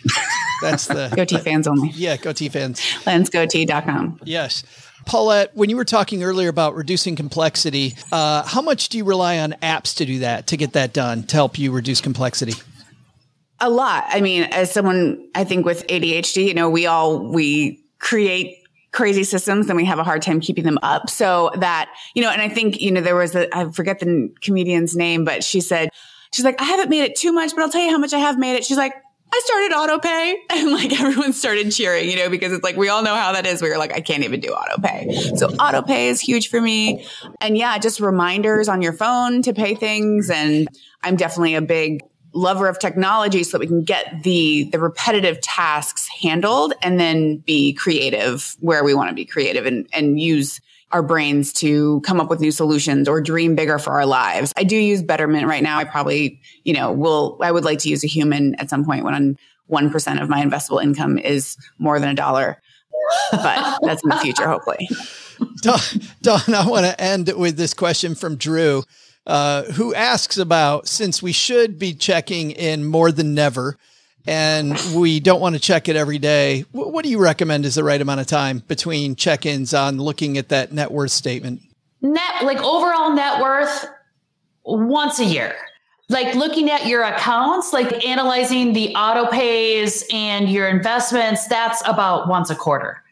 That's the <laughs> goatee fans only. yeah goatee fans. Lensgoatee.com. Yes. Paulette, when you were talking earlier about reducing complexity, uh, how much do you rely on apps to do that, to get that done, to help you reduce complexity? A lot. I mean, as someone, I think with ADHD, you know, we all, we create crazy systems and we have a hard time keeping them up. So that, you know, and I think, you know, there was a, I forget the comedian's name, but she said, she's like, I haven't made it too much, but I'll tell you how much I have made it. She's like, I started auto pay <laughs> and like everyone started cheering, you know, because it's like, we all know how that is. We were like, I can't even do auto pay. So auto pay is huge for me. And yeah, just reminders on your phone to pay things. And I'm definitely a big lover of technology so that we can get the the repetitive tasks handled and then be creative where we want to be creative and and use our brains to come up with new solutions or dream bigger for our lives. I do use Betterment right now. I probably, you know, will I would like to use a human at some point when 1% of my investable income is more than a dollar. But that's in the future hopefully. <laughs> Dawn, Dawn, I want to end with this question from Drew, uh, who asks about since we should be checking in more than never, and we don't want to check it every day. What, what do you recommend is the right amount of time between check-ins on looking at that net worth statement? net like overall net worth once a year like looking at your accounts like analyzing the auto pays and your investments that's about once a quarter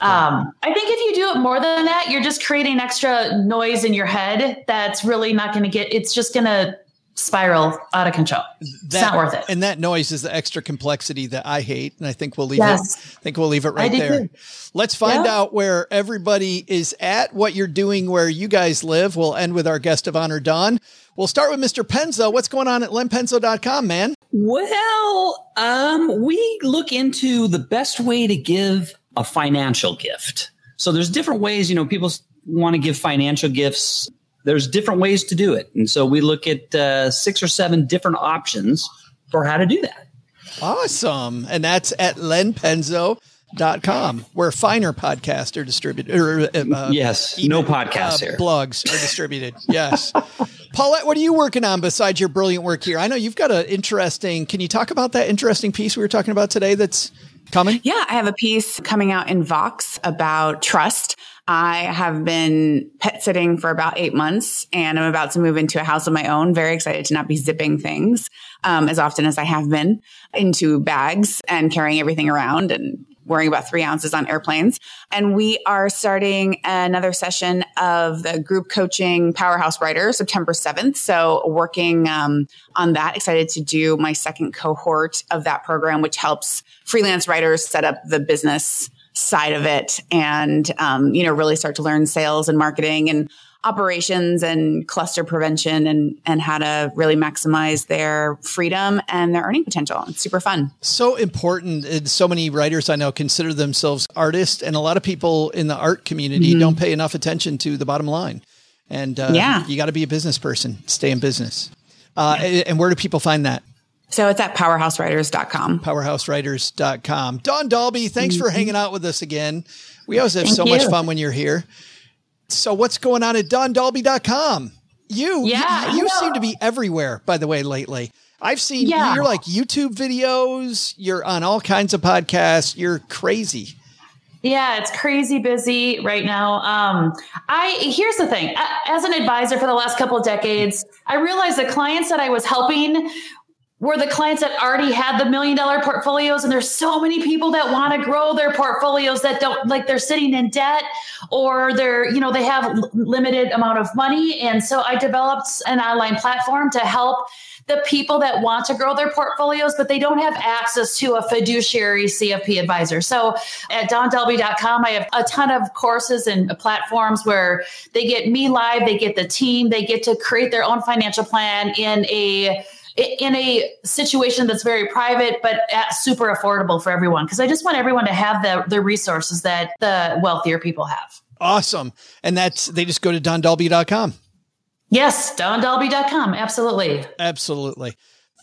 um, i think if you do it more than that you're just creating extra noise in your head that's really not going to get it's just going to spiral out of control. it's not worth it. And that noise is the extra complexity that I hate. And I think we'll leave Yes. it. I think we'll leave it right there. too. Let's find Yeah. out where everybody is at, what you're doing, where you guys live. We'll end with our guest of honor, Dawn. We'll start with Mr. Penzo. What's going on at lenpenzo.com, man? Well, um, we look into the best way to give a financial gift. So there's different ways, you know, people want to give financial gifts. There's different ways to do it. And so we look at uh, six or seven different options for how to do that. Awesome. And that's at lenpenzo.com, where finer podcasts are distributed. Or, uh, Yes, no even, podcasts uh, here. Blogs are distributed. Yes. <laughs> Paulette, what are you working on besides your brilliant work here? I know you've got an interesting. Can you talk about that interesting piece we were talking about today that's coming? Yeah, I have a piece coming out in Vox about trust. I have been pet sitting for about eight months and I'm about to move into a house of my own. Very excited to not be zipping things um, as often as I have been into bags and carrying everything around and worrying about three ounces on airplanes. And we are starting another session of the group coaching powerhouse writer September 7th. So working um, on that, excited to do my second cohort of that program, which helps freelance writers set up the business side of it and, um, you know, really start to learn sales and marketing and operations and cluster prevention and, and how to really maximize their freedom and their earning potential. It's super fun. So important. And so many writers I know consider themselves artists, and a lot of people in the art community Mm-hmm. don't pay enough attention to the bottom line. And uh, Yeah. you got to be a business person, stay in business. Uh, And where do people find that? So it's at powerhousewriters.com. powerhousewriters.com. Dawn Dahlby, thanks for hanging out with us again. We always have Thank so much fun when you're here. So what's going on at dawndahlby.com? You, Yeah, you, you seem to be everywhere, by the way, lately. I've seen Yeah. you're like YouTube videos, you're on all kinds of podcasts, you're crazy. Yeah, it's crazy busy right now. Um, I here's the thing: as an advisor for the last couple of decades, I realized the clients that I was helping were the clients that already had the million dollar portfolios, and there's so many people that want to grow their portfolios that don't like they're sitting in debt or they're you know they have limited amount of money, and so I developed an online platform to help the people that want to grow their portfolios, but they don't have access to a fiduciary CFP advisor. So at dawndahlby.com, I have a ton of courses and platforms where they get me live, they get the team, they get to create their own financial plan in a in a situation that's very private but super affordable for everyone because i just want everyone to have the, the resources that the wealthier people have Awesome. And that's, they just go to dawndahlby.com. yes dawndahlby.com absolutely Absolutely.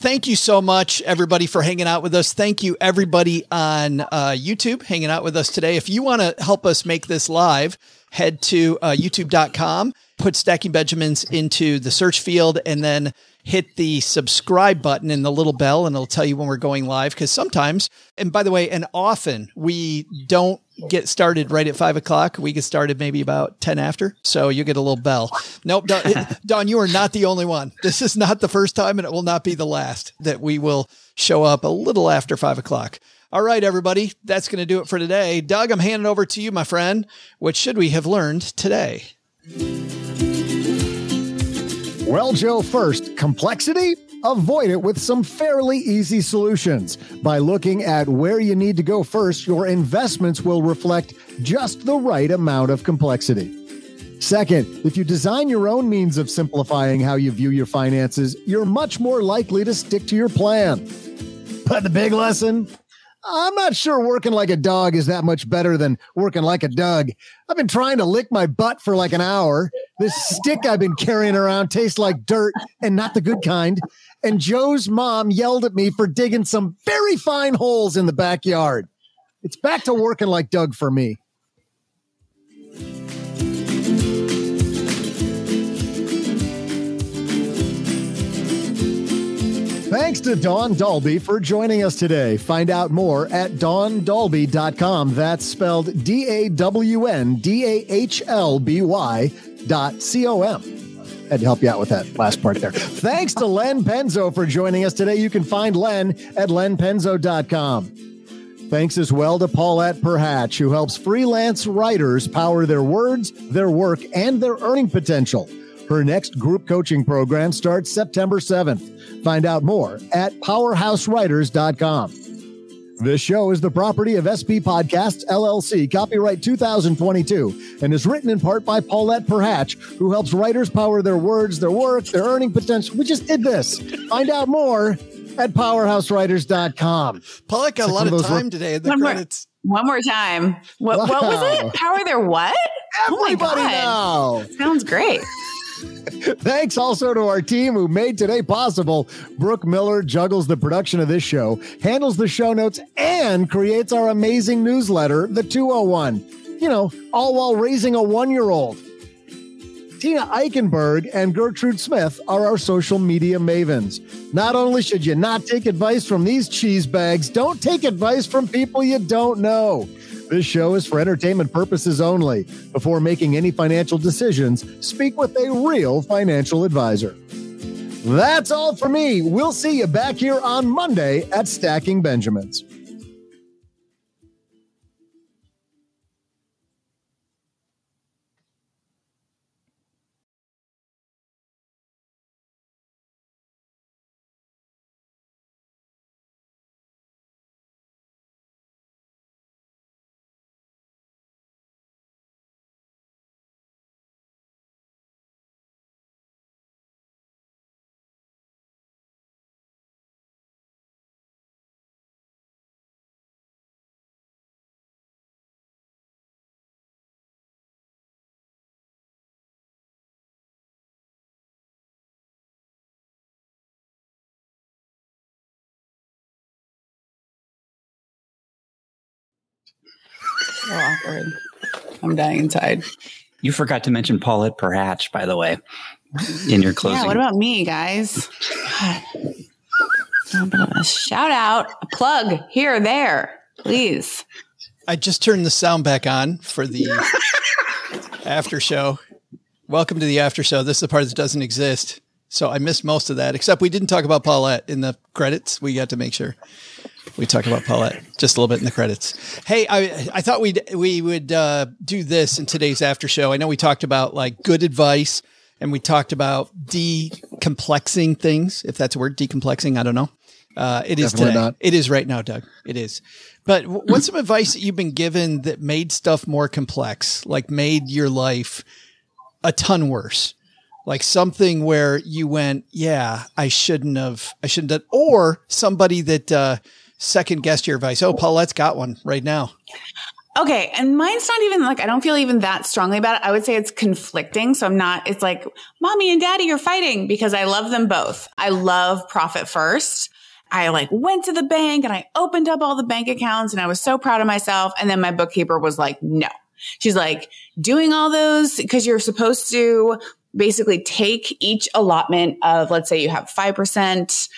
Thank you so much, everybody, for hanging out with us. Thank you, everybody on uh, YouTube, hanging out with us today. If you want to help us make this live, head to uh, youtube.com, put Stacking Benjamins into the search field, and then hit the subscribe button and the little bell, and it'll tell you when we're going live. Because sometimes, and by the way, and often we don't get started right at five o'clock. We get started maybe about 10 after. So you get a little bell. Nope. Dawn, <laughs> Dawn, you are not the only one. This is not the first time and it will not be the last that we will show up a little after five o'clock. All right, everybody. That's going to do it for today. Doug, I'm handing over to you, my friend. What should we have learned today? Well, Joe, first, complexity? Avoid it with some fairly easy solutions. By looking at where you need to go first, your investments will reflect just the right amount of complexity. Second, if you design your own means of simplifying how you view your finances, you're much more likely to stick to your plan. But the big lesson? I'm not sure working like a dog is that much better than working like a Doug. I've been trying to lick my butt for like an hour. This stick I've been carrying around tastes like dirt and not the good kind. And Joe's mom yelled at me for digging some very fine holes in the backyard. It's back to working like Doug for me. Thanks to Dawn Dahlby for joining us today. Find out more at dawndahlby.com. That's spelled D A W N D A H L B Y dot C O M. Had to help you out with that last part there. Thanks to Len Penzo for joining us today. You can find Len at lenpenzo.com. Thanks as well to Paulette Perhach, who helps freelance writers power their words, their work, and their earning potential. Her next group coaching program starts September 7th. Find out more at powerhousewriters.com. This show is the property of SP Podcasts LLC, copyright 2022, and is written in part by Paulette Perhach, who helps writers power their words, their work, their earning potential. We just did this. Find out more at powerhousewriters.com. Paulette got a lot of time today in the One more, credits. one more time. What, what was it? Power their what? Everybody oh my God. now. Sounds great. Thanks also to our team who made today possible. Brooke Miller juggles the production of this show, handles the show notes, and creates our amazing newsletter, The 201. You know, all while raising a one year old. Tina Eichenberg and Gertrude Smith are our social media mavens. Not only should you not take advice from these cheese bags, don't take advice from people you don't know. This show is for entertainment purposes only. Before making any financial decisions, speak with a real financial advisor. That's all for me. We'll see you back here on Monday at Stacking Benjamins. So awkward. I'm dying inside. You forgot to mention Paulette Perhach, by the way, in your closing. Yeah, what about me, guys? God. A little bit of a shout out, a plug here or there, please. I just turned the sound back on for the <laughs> after show. Welcome to the after show. This is the part that doesn't exist. So I missed most of that, except we didn't talk about Paulette in the credits. We got to make sure we talk about Paulette just a little bit in the credits. Hey, I I thought we'd we would uh, do this in today's after show. I know we talked about like good advice and we talked about decomplexing things, if that's a word, decomplexing. I don't know. Uh, it is Definitely today. not. It is right now, Doug. It is. But what's some advice that you've been given that made stuff more complex, like made your life a ton worse? Like something where you went, yeah, I shouldn't have, I shouldn't have, or somebody that, uh, second guessed your advice. Oh, Paulette's got one right now. Okay. And mine's not even like, I don't feel even that strongly about it. I would say it's conflicting. So I'm not, it's like, mommy and daddy are fighting because I love them both. I love profit first. I like went to the bank and I opened up all the bank accounts and I was so proud of myself. And then my bookkeeper was like, no. She's like, doing all those because you're supposed to basically take each allotment of, let's say you have 5%.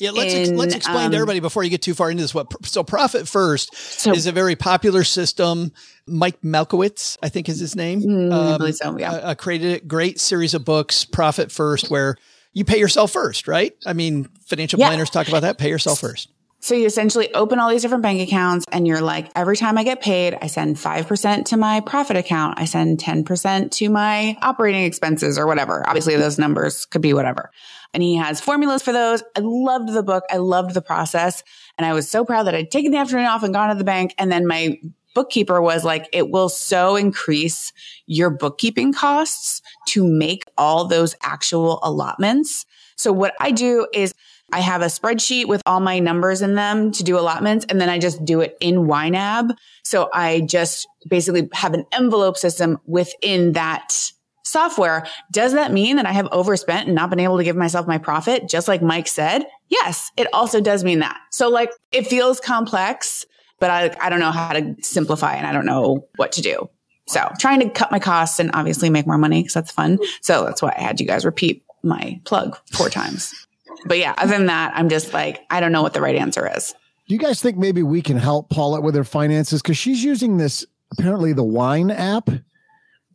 Yeah, let's ex- let's explain to um, everybody before you get too far into this. What so profit first So- is a very popular system. Mike Michalowicz, I think is his name. Mm, I um, believe so, yeah. uh, uh, created a great series of books, Profit First, where you pay yourself first, right? I mean, financial Yeah. planners talk about that. Pay yourself first. So you essentially open all these different bank accounts and you're like, every time I get paid, I send 5% to my profit account. I send 10% to my operating expenses or whatever. Obviously those numbers could be whatever. And he has formulas for those. I loved the book. I loved the process. And I was so proud that I'd taken the afternoon off and gone to the bank. And then my bookkeeper was like, it will so increase your bookkeeping costs to make all those actual allotments. So what I do is I have a spreadsheet with all my numbers in them to do allotments. And then I just do it in YNAB. So I just basically have an envelope system within that software. Does that mean that I have overspent and not been able to give myself my profit? Just like Mike said. Yes, it also does mean that. So like it feels complex, but I, I don't know how to simplify and I don't know what to do. So trying to cut my costs and obviously make more money because that's fun. So that's why I had you guys repeat my plug four times. But yeah, other than that, I'm just like, I don't know what the right answer is. Do you guys think maybe we can help Paulette with her finances? Because she's using this apparently the wine app.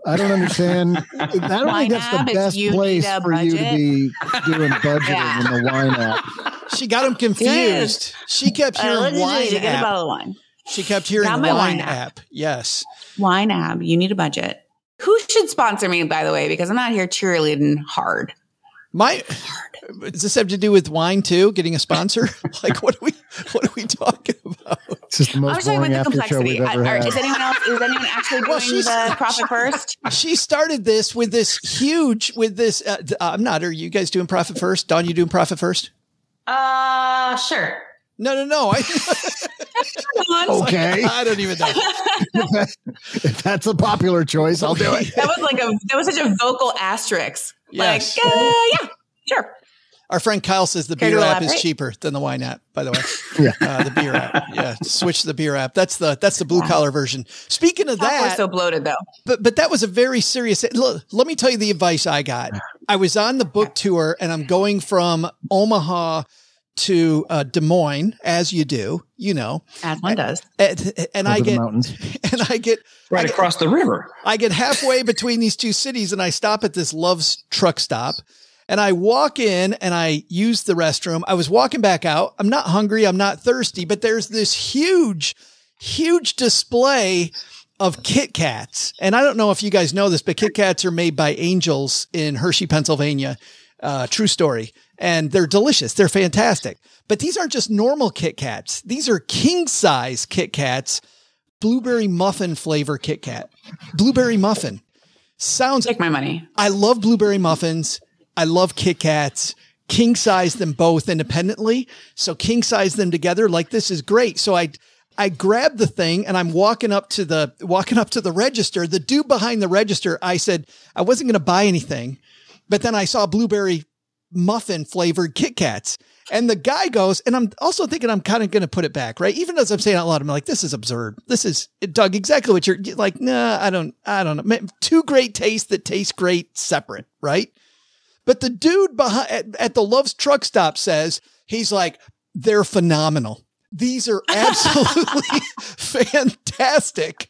I don't understand. <laughs> I don't Wine think that's the best place a for you to be doing <laughs> budgeting Yeah. in the wine app. She got him confused. She kept Uh, hearing let's just wine get a app. bottle of wine. She kept hearing Got wine, my wine app. app. Yes. Wine app. You need a budget. Who should sponsor me, by the way? Because I'm not here cheerleading hard. My does this have to do with wine too? Getting a sponsor? <laughs> <laughs> like what are we what are we talking about? It's just the I most was talking boring about the after show we've complexity. ever I- are- had. is anyone else? Is anyone actually doing Well, the <laughs> profit first? She started this with this huge with this. Uh, th- I'm not. Are you guys doing profit first? Dawn, you doing profit first? Uh, sure. No, no, no. I, Okay. I don't even know. if that's a popular choice, I'll do it. That was like a that was such a vocal asterisk. Yes. Like, uh, yeah, sure. Our friend Kyle says the Care beer app is cheaper than the wine app. By the way, <laughs> Yeah. uh, the beer app. Yeah, switch to the beer app. That's the that's the blue collar version. Speaking of We're that, so bloated though. but but that was a very serious. Look, let me tell you the advice I got. I was on the book tour, and I'm going from Omaha to uh, Des Moines, as you do, you know, As one does. and, and I get mountains. <laughs> and I get Right across the river. I get halfway between these two cities and I stop at this Love's truck stop and I walk in and I use the restroom. I was walking back out. I'm not hungry. I'm not thirsty, but there's this huge, huge display of Kit Kats. And I don't know if you guys know this, but Kit Kats are made by Angels in Hershey, Pennsylvania. Uh, true story. And they're delicious. They're fantastic. But these aren't just normal Kit Kats. These are king size Kit Kats blueberry muffin flavor Kit Kat. Blueberry muffin sounds. Take my money. I love blueberry muffins. I love Kit Kats. King size them both independently. So king size them together. Like this is great. So I, I grabbed the thing and I'm walking up to the, walking up to the register. The dude behind the register, I said, I wasn't going to buy anything, but then I saw blueberry muffin flavored Kit Kats. And the guy goes, and I'm also thinking I'm kind of going to put it back, right? Even as I'm saying out loud, I'm like, this is absurd. This is Doug, exactly what you're like. Nah, I don't, I don't know. Two great tastes that taste great separate, right? But the dude behind at, at the Love's truck stop says, he's like, they're phenomenal. These are absolutely <laughs> fantastic.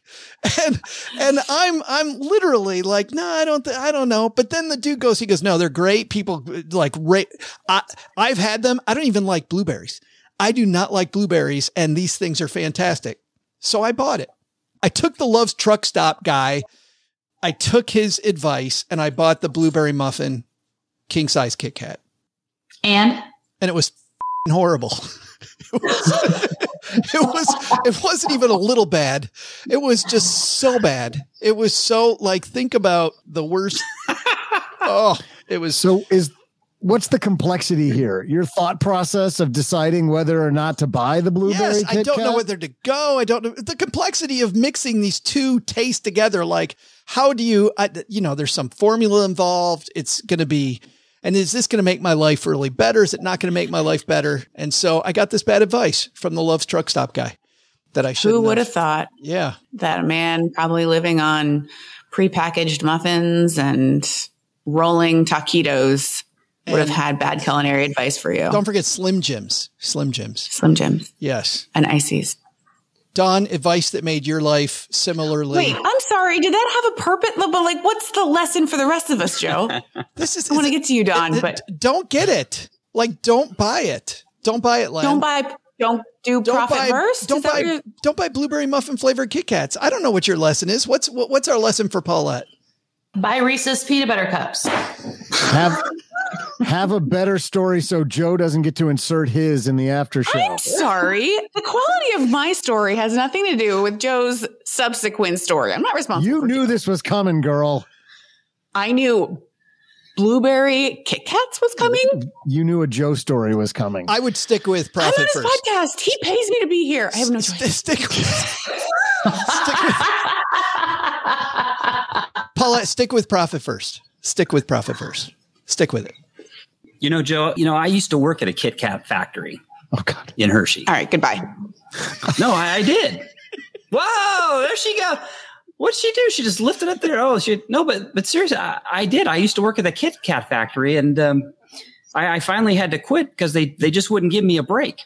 And, and I'm, I'm literally like, no, I don't, th- I don't know. But then the dude goes, he goes, no, they're great. People like, ra- I, I've had them. I don't even like blueberries. I do not like blueberries and these things are fantastic. So I bought it. I took the Love's truck stop guy. I took his advice and I bought the blueberry muffin king size Kit Kat And and it was horrible. <laughs> it was, <laughs> it was, it wasn't even a little bad. It was just so bad. It was so like, think about the worst. <laughs> Oh, it was So is what's the complexity here? Your thought process of deciding whether or not to buy the blueberry Yes, I don't know Kat? whether to go. I don't know the complexity of mixing these two tastes together. Like, how do you, I, you know, there's some formula involved. It's going to be, and is this going to make my life really better? Is it not going to make my life better? And so I got this bad advice from the Love's Truck Stop guy that I should Who would have thought Yeah. that a man probably living on prepackaged muffins and rolling taquitos would have had bad culinary advice for you? Don't forget Slim Jims. Slim Jims. Slim Jims Yes. and ices. Dawn, advice that made your life similarly. Wait, I'm sorry. Did that have a purpose? But like, what's the lesson for the rest of us, Joe? <laughs> This is I want to get to you, Dawn, it- but don't get it. Like, don't buy it. Don't buy it, Len. don't buy, don't do Don't profit buy, first. don't Is that what buy, you're- don't buy blueberry muffin flavored Kit Kats. I don't know what your lesson is. What's what, what's our lesson for Paulette? buy Reese's peanut butter cups. have have a better story so Joe doesn't get to insert his in the after show. I'm sorry. The quality of my story has nothing to do with Joe's subsequent story. I'm not responsible. You for knew Joe. this was coming, girl. I knew blueberry Kit Kats was coming. You knew a Joe story was coming. I would stick with profit I'm on profit his first. podcast. He pays me to be here. I have no St- choice. stick with, stick with Paulette. Stick with profit first. Stick with profit first. Stick with it. You know, Joe, you know, I used to work at a Kit Kat factory oh God. in Hershey. All right, goodbye. No, I, I did. Whoa, there she go. What'd she do? She just lifted up there. Oh, she no, but but seriously, I, I did. I used to work at the Kit Kat factory, and um, I, I finally had to quit because they they just wouldn't give me a break.